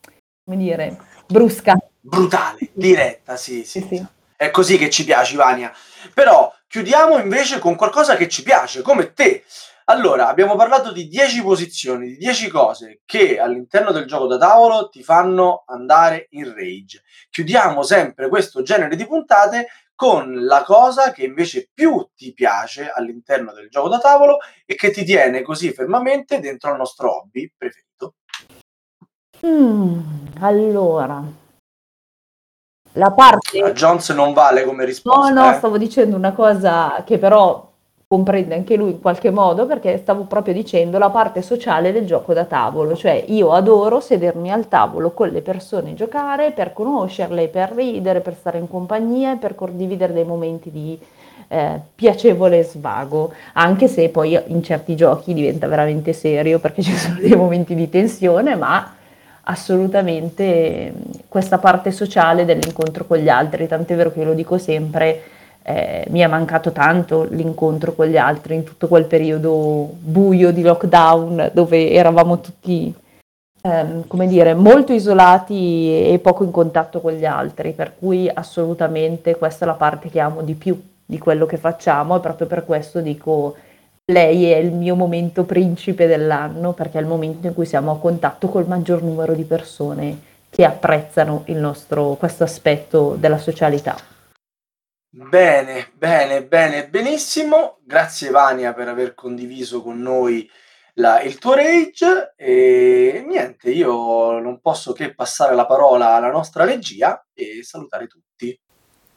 come dire, brusca. Brutale, diretta, sì, sì. Sì, sì. È così che ci piace, Vania. Però chiudiamo invece con qualcosa che ci piace, come te. Allora, abbiamo parlato di 10 posizioni, di 10 cose che all'interno del gioco da tavolo ti fanno andare in rage. Chiudiamo sempre questo genere di puntate con la cosa che invece più ti piace all'interno del gioco da tavolo e che ti tiene così fermamente dentro al nostro hobby preferito. Mm, allora, la parte... A Jones non vale come No, risposta. no, eh. stavo dicendo una cosa che però comprende anche lui in qualche modo, perché stavo proprio dicendo la parte sociale del gioco da tavolo, cioè io adoro sedermi al tavolo con le persone giocare per conoscerle, per ridere, per stare in compagnia e per condividere dei momenti di eh, piacevole svago, anche se poi in certi giochi diventa veramente serio perché ci sono dei momenti di tensione, ma assolutamente eh, questa parte sociale dell'incontro con gli altri, tant'è vero che io lo dico sempre, eh, mi è mancato tanto l'incontro con gli altri in tutto quel periodo buio di lockdown dove eravamo tutti, ehm, come dire, molto isolati e poco in contatto con gli altri, per cui assolutamente questa è la parte che amo di più di quello che facciamo e proprio per questo dico lei è il mio momento principe dell'anno perché è il momento in cui siamo a contatto col maggior numero di persone che apprezzano nostro, questo aspetto della socialità. Bene, bene, bene, benissimo. Grazie Vania per aver condiviso con noi la- il tuo rage e niente, io non posso che passare la parola alla nostra regia e salutare tutti.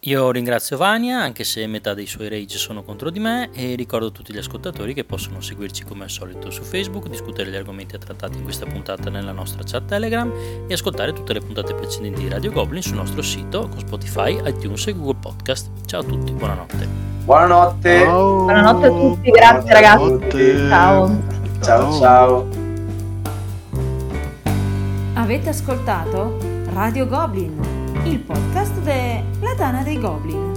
Io ringrazio Vania, anche se metà dei suoi rage sono contro di me, e ricordo a tutti gli ascoltatori che possono seguirci come al solito su Facebook, discutere gli argomenti trattati in questa puntata nella nostra chat Telegram e ascoltare tutte le puntate precedenti di Radio Goblin sul nostro sito con Spotify, iTunes e Google Podcast. Ciao a tutti, buonanotte. Buonanotte. Ciao. Buonanotte a tutti, grazie ragazzi. Ciao. Ciao ciao. Avete ascoltato Radio Goblin, il podcast della Tana dei Goblin.